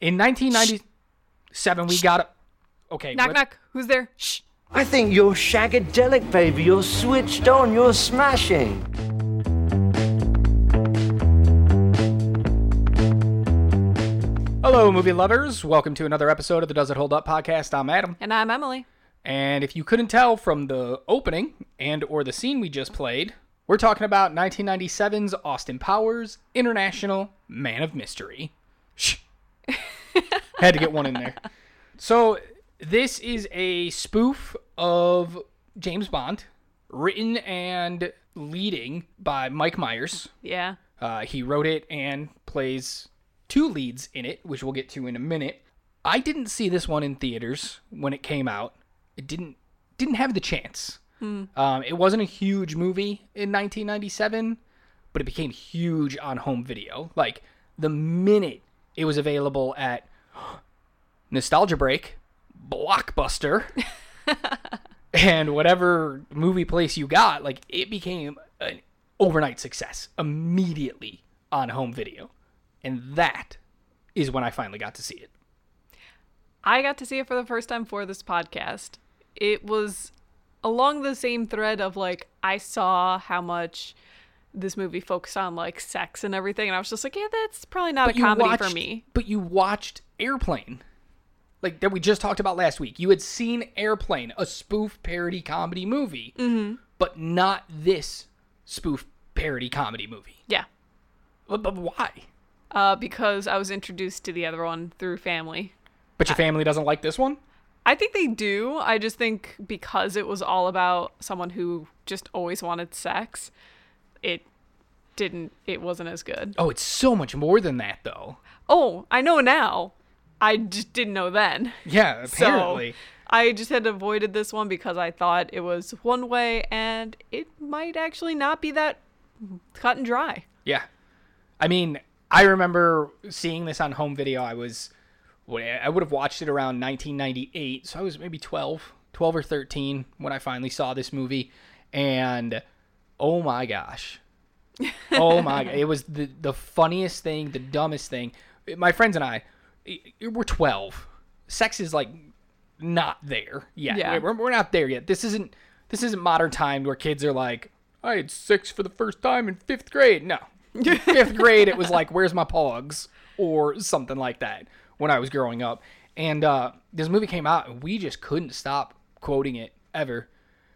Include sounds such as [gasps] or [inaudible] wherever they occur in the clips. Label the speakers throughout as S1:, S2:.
S1: In 1997, we got a. Okay.
S2: Knock
S1: what-
S2: knock. Who's there? Shh.
S3: I think you're shagadelic, baby. You're switched on. You're smashing.
S1: Hello, movie lovers. Welcome to another episode of the Does It Hold Up podcast. I'm Adam.
S2: And I'm Emily.
S1: And if you couldn't tell from the opening and or the scene we just played, we're talking about 1997's Austin Powers International Man of Mystery. Shh. Had to get one in there. So, this is a spoof of James Bond, written and leading by Mike Myers.
S2: Yeah.
S1: Uh, he wrote it and plays two leads in it, which we'll get to in a minute. I didn't see this one in theaters when it came out. It didn't didn't have the chance. Um, it wasn't a huge movie in 1997, but it became huge on home video. Like the minute it was available at [gasps] Nostalgia Break, Blockbuster, [laughs] and whatever movie place you got, like it became an overnight success immediately on home video. And that is when I finally got to see it.
S2: I got to see it for the first time for this podcast. It was along the same thread of like I saw how much this movie focused on like sex and everything, and I was just like, yeah, that's probably not a comedy for me.
S1: But you watched Airplane. Like that we just talked about last week. You had seen Airplane, a spoof parody comedy movie,
S2: Mm-hmm.
S1: but not this spoof parody comedy movie.
S2: Yeah.
S1: But, but why?
S2: Uh, because I was introduced to the other one through family.
S1: But your family doesn't like this one?
S2: I think they do. I just think because it was all about someone who just always wanted sex, it didn't it wasn't as good.
S1: Oh, it's so much more than that, though.
S2: Oh, I know now. I just didn't know then.
S1: Yeah, [laughs] apparently.
S2: So I just had avoided this one because I thought it was one way and it might actually not be that cut and dry.
S1: Yeah. I mean, I remember seeing this on home video. I was, I would have watched it around 1998. So I was maybe 12, 12 or 13 when I finally saw this movie. And oh my gosh. Oh my, it was the, the funniest thing, the dumbest thing. My friends and I, we're 12. Sex is like not there yet.
S2: Yeah.
S1: We're, we're not there yet. This isn't, this isn't modern time where kids are like, I had sex for the first time in fifth grade. No, [laughs] fifth grade, it was like, "Where's my pogs?" or something like that when I was growing up. And uh, this movie came out, and we just couldn't stop quoting it ever.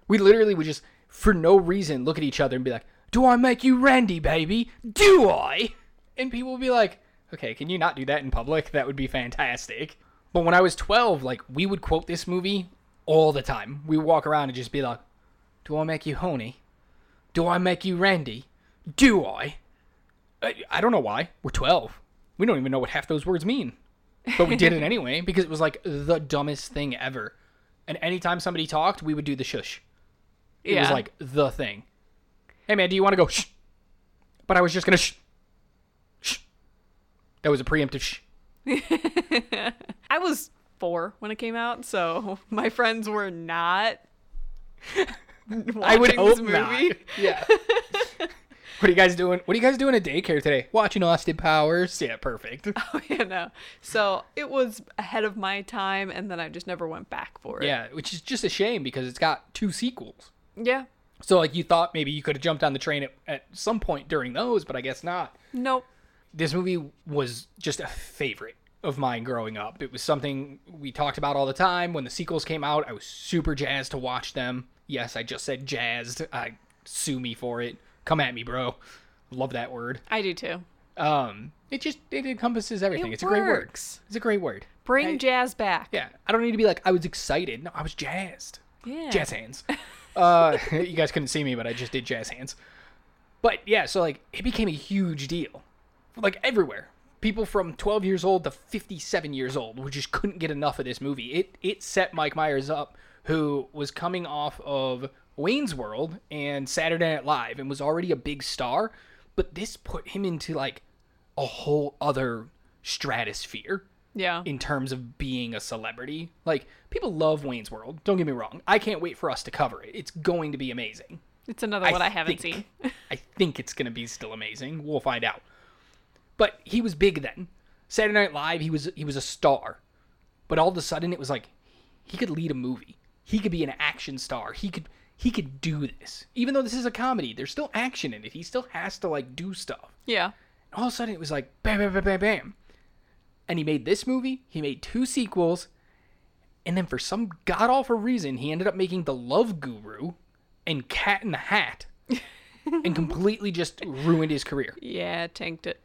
S1: We literally would just, for no reason, look at each other and be like, "Do I make you Randy, baby? Do I?" And people would be like, "Okay, can you not do that in public? That would be fantastic." But when I was 12, like we would quote this movie all the time. We would walk around and just be like, "Do I make you honey? Do I make you Randy? Do I?" I, I don't know why. We're 12. We don't even know what half those words mean. But we did it [laughs] anyway because it was like the dumbest thing ever. And anytime somebody talked, we would do the shush. It was like the thing. Hey man, do you want to go shh? But I was just going to shh. Shh. That was a preemptive shh. [laughs]
S2: I was 4 when it came out, so [laughs] my friends were not [laughs]
S1: I would hope
S2: this movie.
S1: not. Yeah. what are you guys doing? What are you guys doing at daycare today? Watching Austin Powers. Yeah, perfect.
S2: Oh, yeah, no. So it was ahead of my time, and then I just never went back for it.
S1: Yeah, which is just a shame because it's got two sequels.
S2: Yeah.
S1: So like you thought maybe you could have jumped on the train at, at some point during those, but I guess not.
S2: Nope.
S1: This movie was just a favorite of mine growing up. It was something we talked about all the time. When the sequels came out, I was super jazzed to watch them. Yes, I just said jazzed. I sue me for it. Come at me, bro. Love that word.
S2: I do too.
S1: Um, it just it encompasses everything.
S2: It
S1: it's a great word.
S2: works.
S1: It's a great word.
S2: Bring
S1: I-
S2: jazz back.
S1: Yeah, I don't need to be like I was excited. No, I was jazzed.
S2: Yeah.
S1: Jazz hands. [laughs] Uh, [laughs] you guys couldn't see me, but I just did jazz hands. But yeah, so like it became a huge deal, like everywhere. People from 12 years old to 57 years old who just couldn't get enough of this movie. It it set Mike Myers up, who was coming off of Wayne's World and Saturday Night Live and was already a big star, but this put him into like a whole other stratosphere
S2: Yeah.
S1: in terms of being a celebrity. Like people love Wayne's World. Don't get me wrong. I can't wait for us to cover it. It's going to be amazing.
S2: It's another one I haven't
S1: think-
S2: seen. [laughs]
S1: I think it's going to be still amazing. We'll find out. But he was big then. Saturday Night Live, he was he was a star, but all of a sudden it was like he could lead a movie. He could be an action star. He could he could do this. Even though this is a comedy, there's still action in it. He still has to like do stuff.
S2: Yeah.
S1: All of a sudden it was like bam bam bam bam bam. And he made this movie, he made two sequels, and then for some god awful reason he ended up making The Love Guru and Cat in the Hat. [laughs] and completely just ruined his career.
S2: Yeah, tanked it.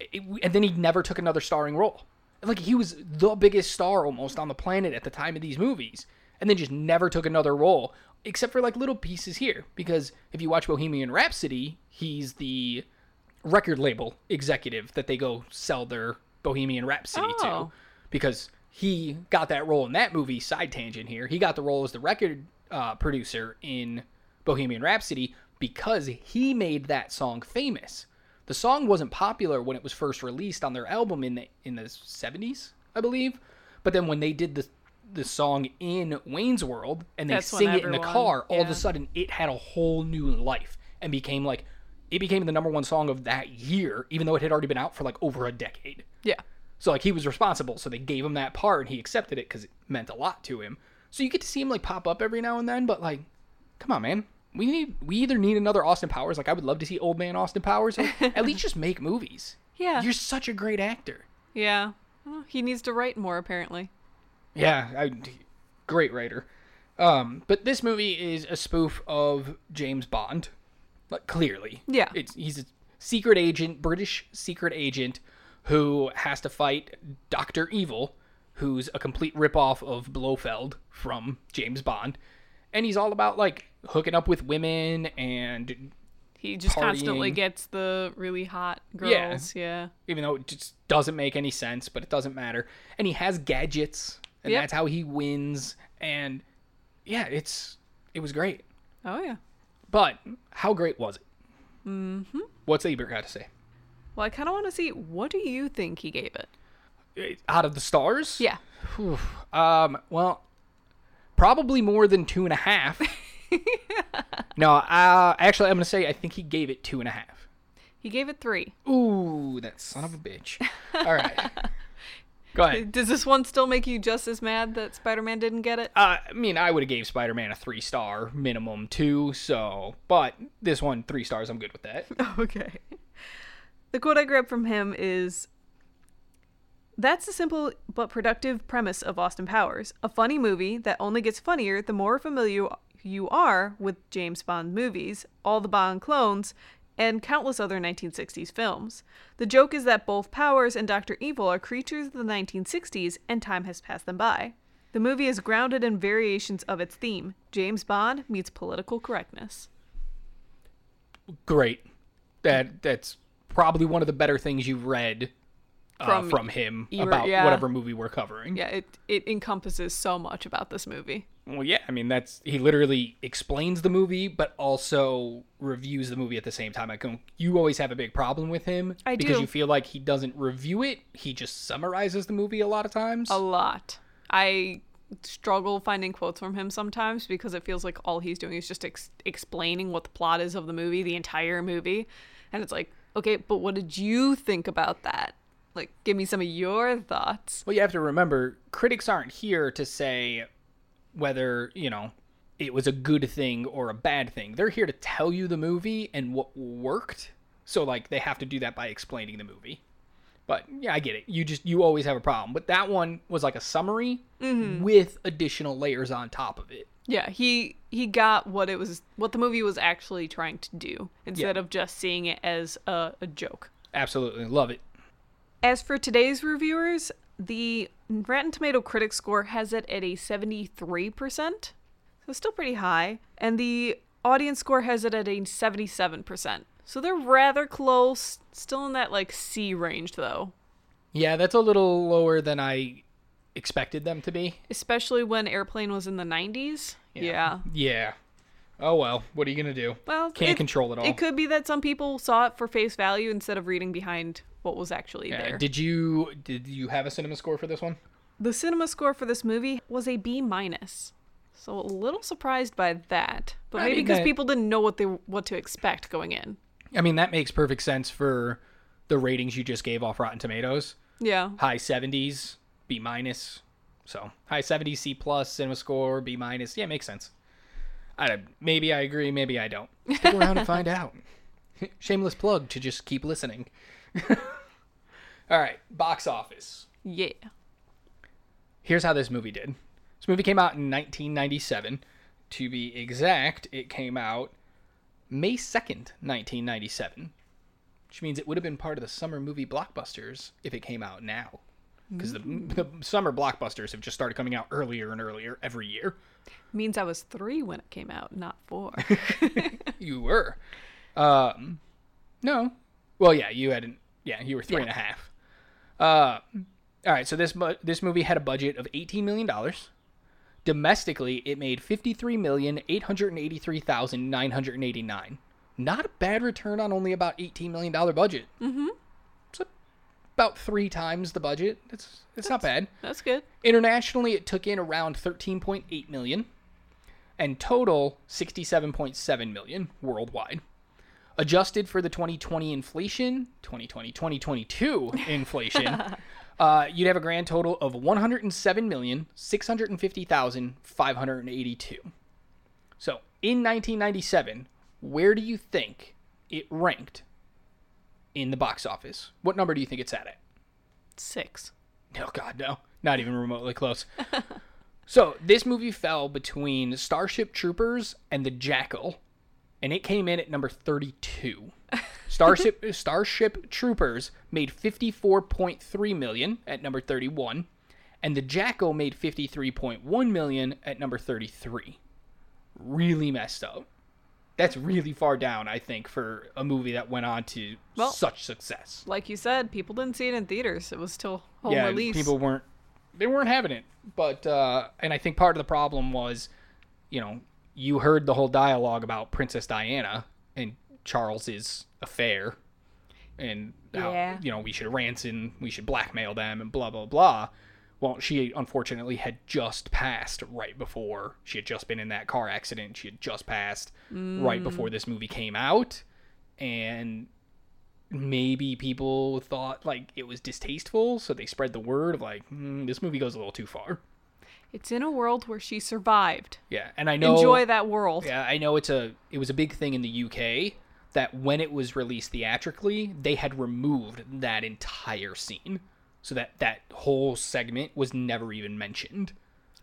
S1: It- and then he never took another starring role. Like he was the biggest star almost on the planet at the time of these movies, and then just never took another role except for like little pieces here. Because if you watch Bohemian Rhapsody, he's the record label executive that they go sell their Bohemian Rhapsody
S2: Oh.
S1: because he got that role in that movie. Side tangent here, he got the role as the record uh, producer in Bohemian Rhapsody because he made that song famous. The song wasn't popular when it was first released on their album in the in the 70s, I believe. But then when they did the the song in Wayne's World and they
S2: That's
S1: sing it in the car, all of a sudden it had a whole new life and became like it became the number one song of that year, even though it had already been out for like over a decade.
S2: Yeah.
S1: So like he was responsible, so they gave him that part and he accepted it because it meant a lot to him. So you get to see him like pop up every now and then, but like, come on, man. We need we either need another Austin Powers. Like I would love to see old man Austin Powers. [laughs] At least just make movies.
S2: Yeah.
S1: You're such a great actor.
S2: Yeah. Well, he needs to write more apparently.
S1: Yeah, I, great writer. Um, but this movie is a spoof of James Bond. Like clearly,
S2: Yeah.
S1: it's he's a secret agent, British secret agent, who has to fight Doctor Evil, who's a complete ripoff of Blofeld from James Bond, and he's all about like hooking up with women and
S2: He just constantly gets the really hot
S1: Yeah.
S2: girls. Yeah.
S1: even though it just doesn't make any sense, but it doesn't matter. And he has gadgets, and
S2: Yep.
S1: that's how he wins. And yeah, it's it was great.
S2: Oh yeah.
S1: But how great was it? Mm-hmm. What's Ebert got to say?
S2: Well, I kind of want to see what do you think he gave it?
S1: Eh, Out of the stars?
S2: Yeah.
S1: Um. Well, probably more than two and a half. [laughs] no. Uh. Actually, I'm gonna say I think he gave it two and a half.
S2: He gave it 3.
S1: Ooh, that son of a bitch. All right. [laughs] Go ahead.
S2: Does this one still make you just as mad that Spider-Man didn't get it?
S1: Uh, I mean, I would have gave Spider-Man a three star minimum two. So, but this one three stars. I'm good with that. [laughs]
S2: Okay. The quote I grabbed from him is That's the simple but productive premise of Austin Powers, a funny movie that only gets funnier the more familiar you are with James Bond movies, all the Bond clones, and countless other 1960s films. The joke is that both Powers and Dr. Evil are creatures of the 1960s and time has passed them by. The movie is grounded in variations of its theme James Bond meets political correctness.
S1: Great. That that's probably one of the better things you've read uh, from,
S2: From
S1: him
S2: Ebert,
S1: about
S2: yeah.
S1: whatever movie we're covering.
S2: Yeah, it, it encompasses so much about this movie.
S1: Well, yeah. I mean, that's he literally explains the movie, but also reviews the movie at the same time. I can, um, you always have a big problem with him
S2: I
S1: because
S2: do.
S1: you feel like he doesn't review it. He just summarizes the movie a lot of times.
S2: A lot. I struggle finding quotes from him sometimes because it feels like all he's doing is just ex- explaining what the plot is of the movie, the entire movie. And it's like, okay, but what did you think about that? Like, give me some of your thoughts.
S1: Well, you have to remember, critics aren't here to say whether, you know, it was a good thing or a bad thing. They're here to tell you the movie and what worked. So, like, they have to do that by explaining the movie. But yeah, I get it. You just, you always have a problem. But that one was like a summary mm-hmm. with additional layers on top of it.
S2: Yeah, he he got what it was, what the movie was actually trying to do instead
S1: Yeah.
S2: of just seeing it as a, a joke.
S1: Absolutely. Love it.
S2: As for today's reviewers, the Rotten Tomato critic score has it at a 73%, so still pretty high, and the audience score has it at a 77%. So they're rather close, still in that like C range though,
S1: Yeah, that's a little lower than I expected them to be.
S2: especially when Airplane was in the 90s. Yeah.
S1: Yeah. Oh, well. What are you going to do?
S2: Well,
S1: Can't control it all.
S2: It could be that some people saw it for face value instead of reading behind what was actually
S1: Yeah,
S2: there.
S1: Did you did you have a cinema score for this one?
S2: The cinema score for this movie was a B minus. So a little surprised by that, but
S1: I
S2: maybe because
S1: that-
S2: people didn't know what they what to expect going in.
S1: I mean, that makes perfect sense for the ratings you just gave off Rotten Tomatoes.
S2: Yeah.
S1: High 70s, B minus. So high 70s, C plus, cinema score, B minus. Yeah, makes sense. I maybe I agree, maybe I don't. Stick around and find [laughs] out. [laughs] Shameless plug to just keep listening. [laughs] All right, box office.
S2: Yeah.
S1: Here's how this movie did. This movie came out in 1997. To be exact, it came out May 2nd, 1997. Which means it would have been part of the summer movie blockbusters if it came out now. Because the, the summer blockbusters have just started coming out earlier and earlier every year.
S2: Means I was three when it came out, not four. [laughs]
S1: You were. Um, no. Well, yeah, you hadn't. Yeah, you were three
S2: Yeah.
S1: and a half. Uh, all right. So this this movie had a budget of eighteen million dollars. Domestically, it made fifty-three million eight hundred eighty-three thousand nine hundred eighty-nine. Not a bad return on only about eighteen million dollar budget. Mm-hmm. It's about three times the budget. It's it's not bad.
S2: That's good.
S1: Internationally, it took in around 13.8 million, and total 67.7 million worldwide. Adjusted for the 2020 inflation, 2020 2022 [laughs] inflation, [laughs] uh, you'd have a grand total of 107 million 650,000 582. So, in 1997, where do you think it ranked in the box office? What number do you think it's at? At?
S2: Six.
S1: Oh God, no, not even remotely close. [laughs] so this movie fell between Starship Troopers and The Jackal, and it came in at number thirty-two. Starship [laughs] Starship Troopers made fifty-four point three million at number thirty-one, and The Jackal made fifty-three point one million at number thirty-three. Really messed up. That's really far down, I think, for a movie that went on to
S2: Well,
S1: such success.
S2: Like you said, people didn't see it in theaters. It was still home
S1: yeah,
S2: release.
S1: people weren't they weren't having it. But uh, and I think part of the problem was, you know, you heard the whole dialogue about Princess Diana and Charles's affair, and how
S2: Yeah.
S1: you know we should ransom, we should blackmail them, and blah blah blah. Well, she unfortunately had just passed right before she had just been in that car accident. She had just passed right before this movie came out, and maybe people thought like it was distasteful, so they spread the word of like "Hmm, this movie goes a little too far.
S2: It's in a world where she survived.
S1: Yeah, and I know
S2: Enjoy that world.
S1: Yeah, I know it's a it was a big thing in the UK that when it was released theatrically, they had removed that entire scene, so that that whole segment was never even mentioned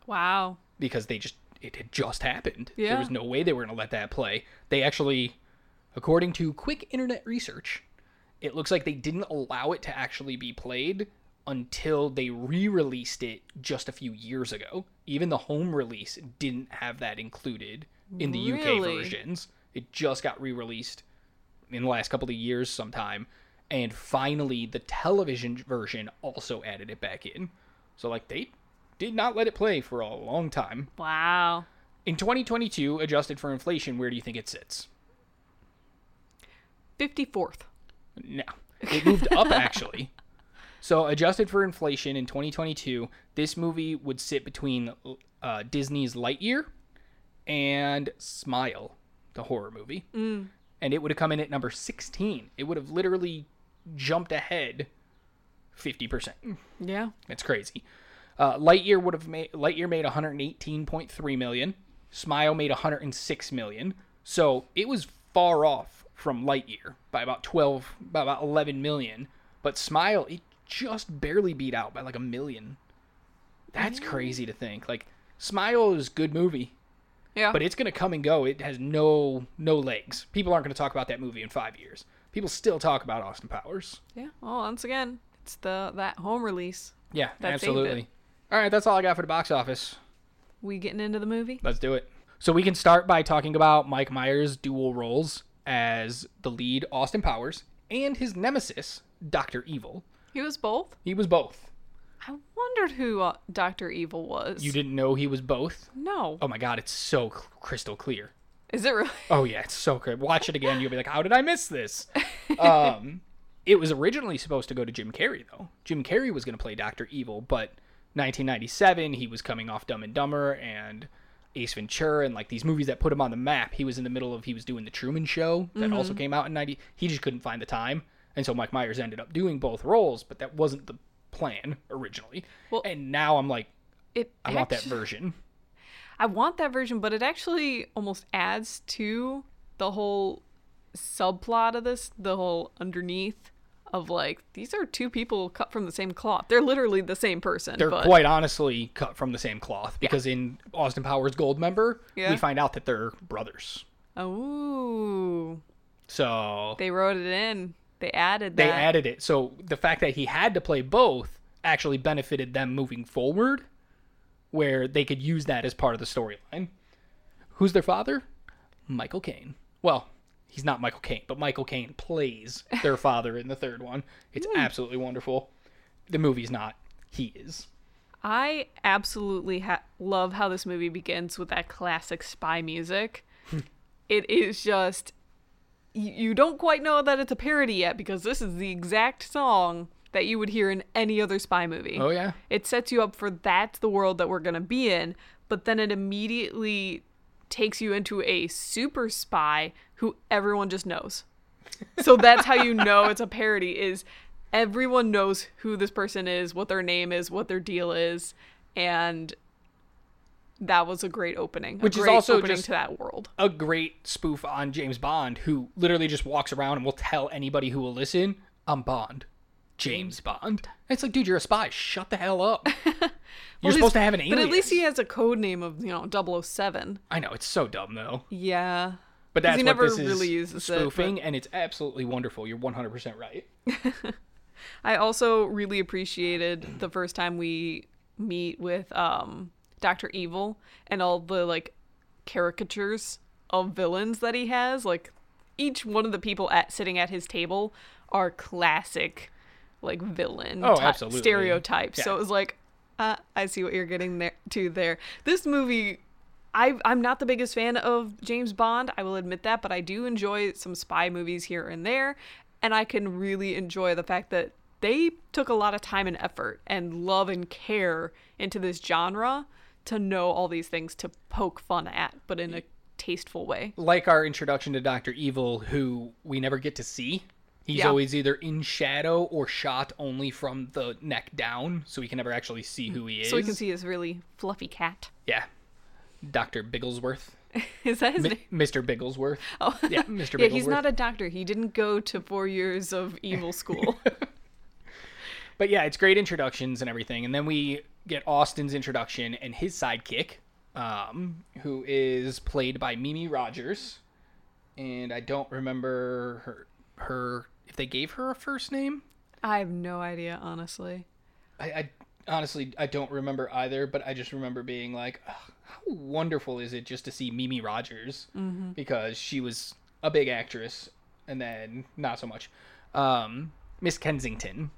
S2: Wow.
S1: because they just it had just happened.
S2: Yeah.
S1: There was no way they were going to let that play. They actually according to quick internet research, it looks like they didn't allow it to actually be played until they re-released it just a few years ago. Even the home release didn't have that included in the UK versions. It just got re-released in the last couple of years sometime and finally the television version also added it back in. So like they did not let it play for a long time.
S2: Wow.
S1: In 2022, adjusted for inflation, where do you think it sits?
S2: 54th.
S1: No. It moved up [laughs] actually. So, adjusted for inflation in 2022, this movie would sit between uh, Disney's Lightyear and Smile, the horror movie. Mm. And it would have come in at number 16. It would have literally jumped ahead 50%.
S2: Yeah.
S1: It's crazy. Uh, Lightyear would have made Lightyear made 118.3 million. Smile made 106 million. So it was far off from Lightyear by about 12, by about 11 million. But Smile, it just barely beat out by like a million. That's crazy to think. Like Smile is good movie,
S2: Yeah.
S1: but it's gonna come and go. It has no no legs. People aren't gonna talk about that movie in five years. People still talk about Austin Powers.
S2: yeah. Well, once again, it's the that home release.
S1: Yeah, absolutely. All right, that's all I got for the box office.
S2: We getting into the movie?
S1: Let's do it. So we can start by talking about Mike Myers' dual roles as the lead Austin Powers and his nemesis Doctor Evil.
S2: He was both.
S1: He was both.
S2: I wondered who uh, Doctor Evil was.
S1: You didn't know he was both?
S2: No.
S1: Oh my god, it's so crystal clear.
S2: Is it really?
S1: Oh yeah, it's so good. Watch it again, you'll be like, "How did I miss this?" [laughs] um, it was originally supposed to go to Jim Carrey though. Jim Carrey was going to play Doctor Evil, but 1997 he was coming off Dumb and Dumber and Ace Ventura and like these movies that put him on the map. He was in the middle of he was doing the Truman Show that also came out in 90. He just couldn't find the time, and so Mike Myers ended up doing both roles, but that wasn't the plan originally.
S2: Well,
S1: and now I'm like,
S2: It
S1: I want that version.
S2: I want that version, but it actually almost adds to the whole subplot of this, the whole underneath of like these are two people cut from the same cloth. They're literally the same person.
S1: They're
S2: but
S1: quite honestly cut from the same cloth because in Austin Powers Goldmember,
S2: Yeah.
S1: we find out that they're brothers.
S2: Oh,
S1: So
S2: they wrote it in. They added that.
S1: they added it. So the fact that he had to play both actually benefited them moving forward, where they could use that as part of the storyline. Who's their father? Michael Caine. Well, he's not Michael Caine, but Michael Caine plays their [laughs] father in the third one. It's hmm. absolutely wonderful. The movie's not. He is.
S2: I absolutely ha- love how this movie begins with that classic spy music. [laughs] it is just you, don't quite know that it's a parody yet because this is the exact song that you would hear in any other spy movie.
S1: Oh yeah.
S2: It sets you up for that's the world that we're going to be in, but then it immediately takes you into a super spy who everyone just knows. [laughs] So that's how you know it's a parody is everyone knows who this person is, what their name is, what their deal is, and that was a great opening. a
S1: Which is also
S2: opening
S1: just-
S2: to that world.
S1: a great spoof on James Bond, who literally just walks around and will tell anybody who will listen, "I'm Bond, James Bond." And it's like, dude, you're a spy. Shut the hell up. [laughs] You're supposed to have an alias.
S2: But at least he has a code name of, you know, 007.
S1: I know it's so dumb though,
S2: Yeah.
S1: But that's
S2: he
S1: what
S2: never
S1: this is
S2: really uses it,
S1: spoofing,
S2: but-
S1: and it's absolutely wonderful. You're 100 percent right. [laughs]
S2: I also really appreciated the first time we meet with um Dr. Evil and all the like caricatures of villains that he has. Like each one of the people at sitting at his table are classic like villain
S1: Oh,
S2: ty-
S1: absolutely.
S2: stereotypes. So it was like uh, I see what you're getting there to there. This movie I I'm not the biggest fan of James Bond, I will admit that, but I do enjoy some spy movies here and there, and I can really enjoy the fact that they took a lot of time and effort and love and care into this genre to know all these things to poke fun at, but in a tasteful way.
S1: Like our introduction to Doctor Evil, who we never get to see. He's
S2: Yeah.
S1: always either in shadow or shot only from the neck down, so we can never actually see who he is.
S2: So we can see his really fluffy cat.
S1: Yeah, Doctor Bigglesworth. [laughs]
S2: Is that his name?
S1: Mr. Bigglesworth.
S2: Oh.
S1: Yeah, Mr. [laughs]
S2: Yeah, he's not a doctor. He didn't go to four years of evil [laughs] school.
S1: But yeah, it's great introductions and everything. And then we get Austin's introduction and his sidekick, um, who is played by Mimi Rogers. And I don't remember her, her if they gave her a first name.
S2: I have no idea, honestly.
S1: I, I honestly I don't remember either, but I just remember being like, "Ugh, how wonderful is it just to see Mimi Rogers
S2: Mm-hmm.
S1: because she was a big actress and then not so much. Um, Miss Kensington,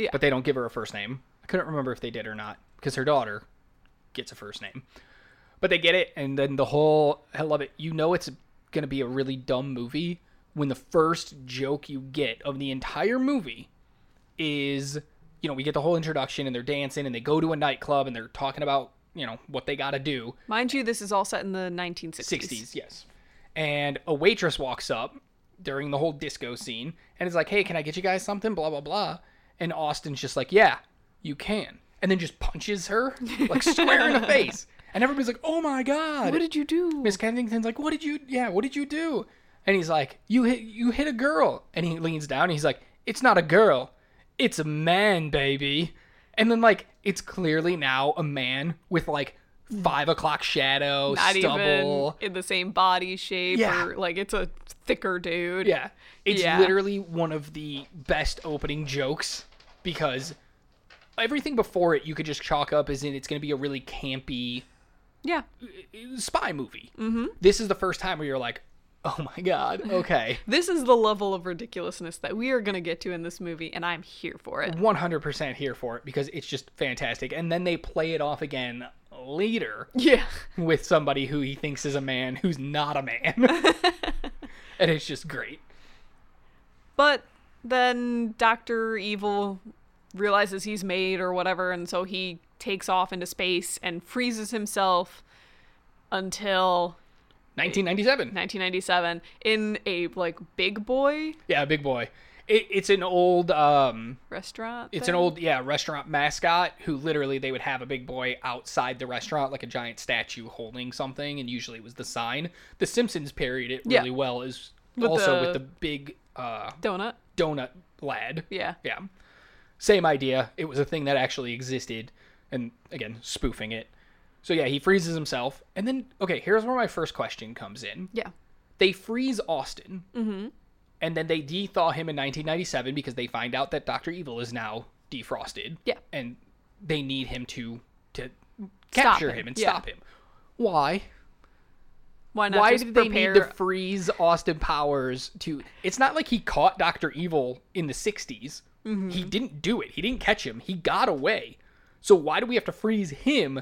S2: Yeah.
S1: but they don't give her a first name. I couldn't remember if they did or not because her daughter gets a first name, but they get it, and then the whole I love it. You know, it's gonna be a really dumb movie when the first joke you get of the entire movie is you know we get the whole introduction and they're dancing and they go to a nightclub and they're talking about you know what they got to do
S2: Mind you, this is all set in the 1960s.
S1: 60s yes and a waitress walks up during the whole disco scene and is like hey can i get you guys something blah blah blah and austin's just like yeah you can and then just punches her like square in the [laughs] face and everybody's like oh my god
S2: What did you do?
S1: Miss Kensington's like, "What did you? Yeah, what did you do?" And he's like, "You hit, you hit a girl." And he leans down. And he's like, "It's not a girl, it's a man, baby." And then like, it's clearly now a man with like five o'clock shadow,
S2: Not
S1: stubble.
S2: even in the same body shape
S1: Yeah.
S2: or like it's a thicker dude.
S1: Yeah, it's
S2: Yeah.
S1: literally one of the best opening jokes because everything before it you could just chalk up as in it's going to be a really campy
S2: Yeah.
S1: spy movie. Mm-hmm. This is the first time where you're like, "Oh my god, [laughs] okay."
S2: This is the level of ridiculousness that we are going to get to in this movie, and I'm here for it.
S1: 100% here for it because it's just fantastic. And then they play it off again later
S2: Yeah. [laughs]
S1: with somebody who he thinks is a man who's not a man. [laughs] and it's just great.
S2: But then Dr. Evil realizes he's made or whatever, and so he takes off into space and freezes himself until
S1: 1997.
S2: 1997 in a like big boy.
S1: Yeah, big boy. It, it's an old um
S2: restaurant.
S1: it's
S2: thing?
S1: an old yeah restaurant mascot who literally they would have a big boy outside the restaurant like a giant statue holding something and usually it was the sign. The Simpsons parodied it
S2: Yeah.
S1: really well is also
S2: the-
S1: with the big uh
S2: donut.
S1: donut lad.
S2: Yeah.
S1: Yeah. Same idea. It was a thing that actually existed. And again, spoofing it. So yeah, he freezes himself. And then, okay, here's where my first question comes in.
S2: Yeah.
S1: They freeze Austin. Mm-hmm. And then they de-thaw him in 1997 because they find out that Dr. Evil is now defrosted.
S2: Yeah.
S1: And they need him to to capture
S2: him,
S1: him, and
S2: yeah.
S1: stop him. Why?
S2: Why not
S1: Why did they
S2: prepare?
S1: need to freeze Austin Powers to? It's not like he caught Doctor Evil in the '60s.
S2: Mm-hmm.
S1: He didn't do it. He didn't catch him. He got away. So why do we have to freeze him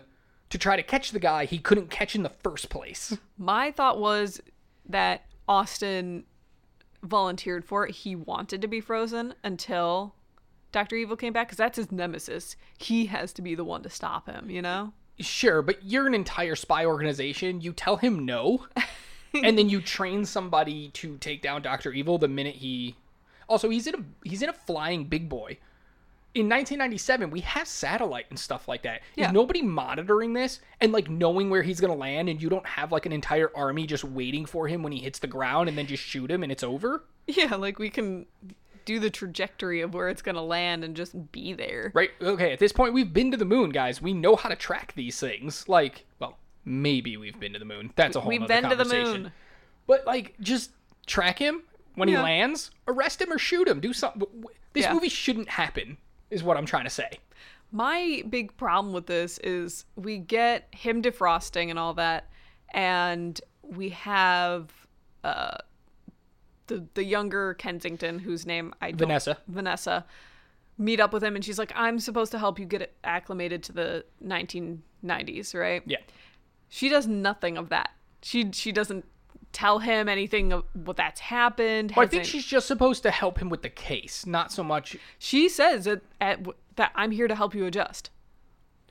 S1: to try to catch the guy he couldn't catch in the first place? [laughs]
S2: My thought was that Austin volunteered for it. He wanted to be frozen until Dr. Evil came back because that's his nemesis. He has to be the one to stop him, you know?
S1: Sure, but you're an entire spy organization. You tell him no, [laughs] and then you train somebody to take down Doctor Evil the minute he. Also, he's in a he's in a flying big boy. In 1997, we have satellite and stuff like that.
S2: Yeah.
S1: Is nobody monitoring this and like knowing where he's gonna land, and you don't have like an entire army just waiting for him when he hits the ground and then just shoot him and it's over?
S2: Yeah, like we can do the trajectory of where it's going to land and just be there.
S1: Right? Okay, at this point, we've been to the moon, guys. We know how to track these things. Like, well, maybe we've been to the moon. That's a whole
S2: We've been to the moon.
S1: But like, just track him when he lands, arrest him or shoot him. Do something. This
S2: Yeah.
S1: movie shouldn't happen. Is what I'm trying to say.
S2: My big problem with this is we get him defrosting and all that, and we have uh, the the younger Kensington, whose name I don't,
S1: Vanessa.
S2: Vanessa, meet up with him, and she's like, "I'm supposed to help you get acclimated to the 1990s, right?"
S1: Yeah.
S2: She does nothing of that. She she doesn't tell him anything of what that's happened.
S1: Well, I think she's just supposed to help him with the case, not so much.
S2: she says at, at that I'm here to help you adjust.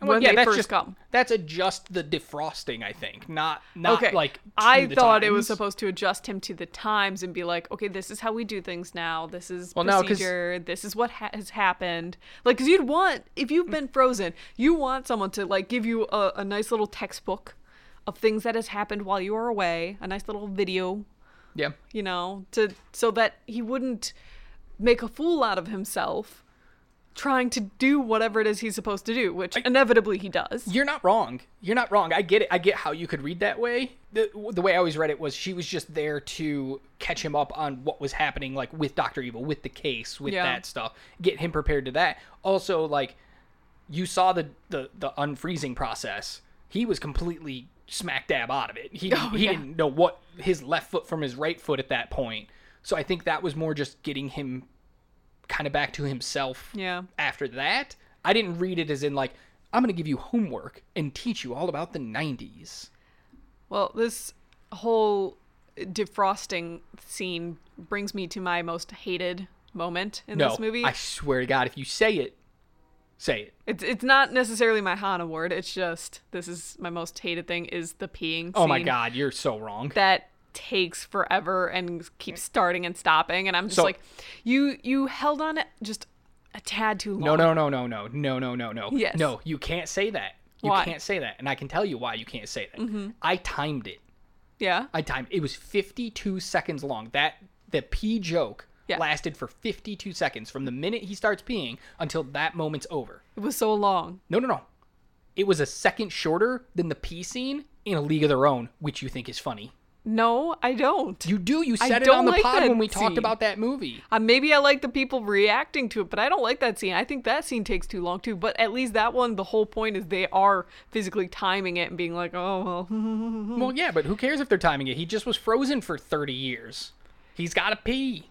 S1: Well,
S2: when
S1: yeah,
S2: they
S1: that's
S2: first
S1: just
S2: come.
S1: that's adjust the defrosting. I think not not
S2: okay.
S1: like.
S2: I thought it was supposed to adjust him to the times and be like, okay, this is how we do things now. This is
S1: Well, no, 'cause-
S2: procedure. This is what ha- has happened. Like, because you'd want if you've been frozen, you want someone to like give you a, a nice little textbook of things that has happened while you were away. A nice little video,
S1: Yeah.
S2: you know, to so that he wouldn't make a fool out of himself. Trying to do whatever it is he's supposed to do, which inevitably he does.
S1: You're not wrong. You're not wrong. I get it. I get how you could read that way. The, the way I always read it was she was just there to catch him up on what was happening, like with Doctor Evil, with the case, with
S2: Yeah.
S1: that stuff, get him prepared to that. Also, like you saw the the the unfreezing process. He was completely smack dab out of it. He
S2: Oh,
S1: he
S2: yeah.
S1: didn't know what his left foot from his right foot at that point. So I think that was more just getting him kind of back to himself
S2: Yeah.
S1: after that. I didn't read it as in like I'm going to give you homework and teach you all about the 90s.
S2: Well, this whole defrosting scene brings me to my most hated moment in
S1: no,
S2: this movie.
S1: I swear to God, if you say it, say it.
S2: It's it's not necessarily my Han award. It's just this is my most hated thing is the peeing.
S1: Oh my God, you're so wrong.
S2: That takes forever and keeps starting and stopping, and I'm just
S1: So-
S2: like, you you held on just a tad too long.
S1: No, no, no, no, no, no, no, no, no.
S2: Yes.
S1: No, you can't say that. You
S2: Why? Mm-hmm.
S1: can't say that, and I can tell you why you can't say that. I timed it.
S2: Yeah.
S1: I timed. It was 52 seconds long. That the pee joke
S2: Yeah.
S1: lasted for 52 seconds from the minute he starts peeing until that moment's over.
S2: It was so long.
S1: No, no, no. It was a second shorter than the pee scene in A League of Their Own, which you think is funny.
S2: No, I don't.
S1: You do. You
S2: I
S1: said it
S2: don't
S1: on the
S2: like
S1: pod when we talked about that movie.
S2: Uh, maybe I like the people reacting to it, but I don't like that scene. I think that scene takes too long too. But at least that one, the whole point is they are physically timing it and being like, oh well. [laughs]
S1: Well, yeah, but who cares if they're timing it? He just was frozen for 30 years. He's got to pee.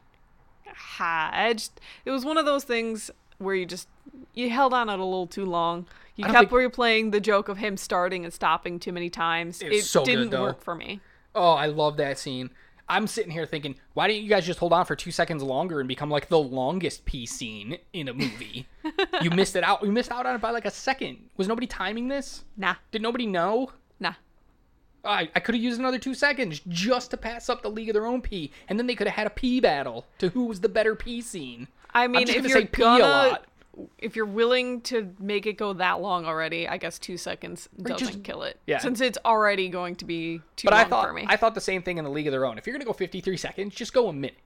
S2: ha. I just, it was one of those things where you just you held on it a little too long. You kept
S1: think-
S2: replaying the joke of him starting and stopping too many times.
S1: It
S2: It,
S1: so
S2: didn't
S1: though.
S2: work for me.
S1: Oh, I love that scene. I'm sitting here thinking, why didn't you guys just hold on for two seconds longer and become like the longest pee scene in a movie? [laughs] you missed it out. You missed out on it by like a second. Was nobody timing this?
S2: Nah,
S1: Did nobody know?
S2: nah.
S1: I, I could have used another two seconds just to pass up the League of Their Own pee, and then they could have had a pee battle to who was the better pee scene.
S2: I mean,
S1: just
S2: if
S1: gonna
S2: you're
S1: say pee a
S2: gonna,
S1: lot.
S2: If you're willing to make it go that long already, I guess two seconds doesn't
S1: just-
S2: kill it.
S1: yeah.
S2: Since it's already going to be too
S1: But
S2: long
S1: I thought
S2: for me.
S1: I thought the same thing in the League of Their Own. If you're gonna go 53 seconds, just go a minute.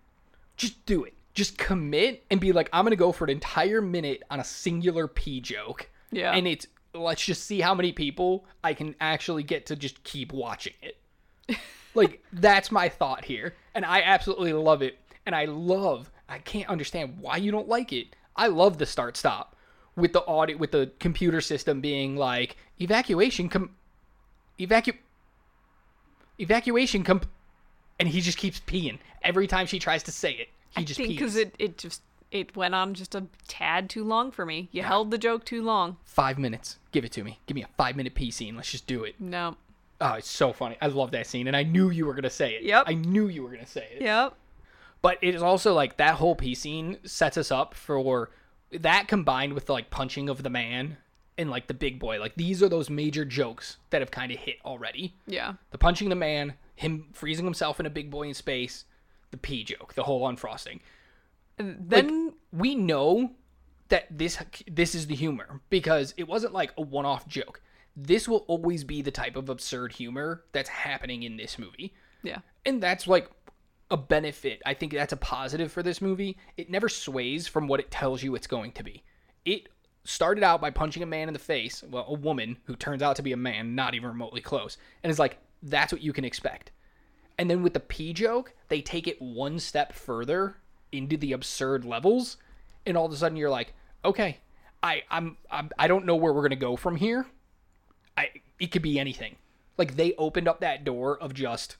S1: Just do it. Just commit and be like, I'm gonna go for an entire minute on a singular pee joke.
S2: Yeah.
S1: And it's let's just see how many people I can actually get to just keep watching it. [laughs] like that's my thought here, and I absolutely love it. And I love. I can't understand why you don't like it. I love the start stop with the audit with the computer system being like evacuation com evacu evacuation comp and he just keeps peeing every time she tries to say it. He
S2: I
S1: just
S2: think because it, it just it went on just a tad too long for me. You held the joke too long.
S1: Five minutes. Give it to me. Give me a five minute pee scene. Let's just do it.
S2: No.
S1: Oh, it's so funny. I love that scene, and I knew you were gonna say it.
S2: Yep.
S1: I knew you were gonna say it.
S2: Yep.
S1: But it is also like that whole pee scene sets us up for that combined with like punching of the man and like the big boy. Like these are those major jokes that have kind of hit already.
S2: Yeah.
S1: The punching the man, him freezing himself in a big boy in space, the pee joke, the whole unfrosting.
S2: And
S1: Like,
S2: then
S1: we know that this this is the humor because it wasn't like a one-off joke. This will always be the type of absurd humor that's happening in this movie.
S2: yeah.
S1: And that's like a benefit. I think that's a positive for this movie. It never sways from what it tells you it's going to be. It started out by punching a man in the face, well, a woman who turns out to be a man, not even remotely close, and is like, that's what you can expect. And then with the P joke, they take it one step further into the absurd levels, and all of a sudden you're like, okay, I I'm, I'm I don't know where we're gonna go from here. I it could be anything. Like they opened up that door of just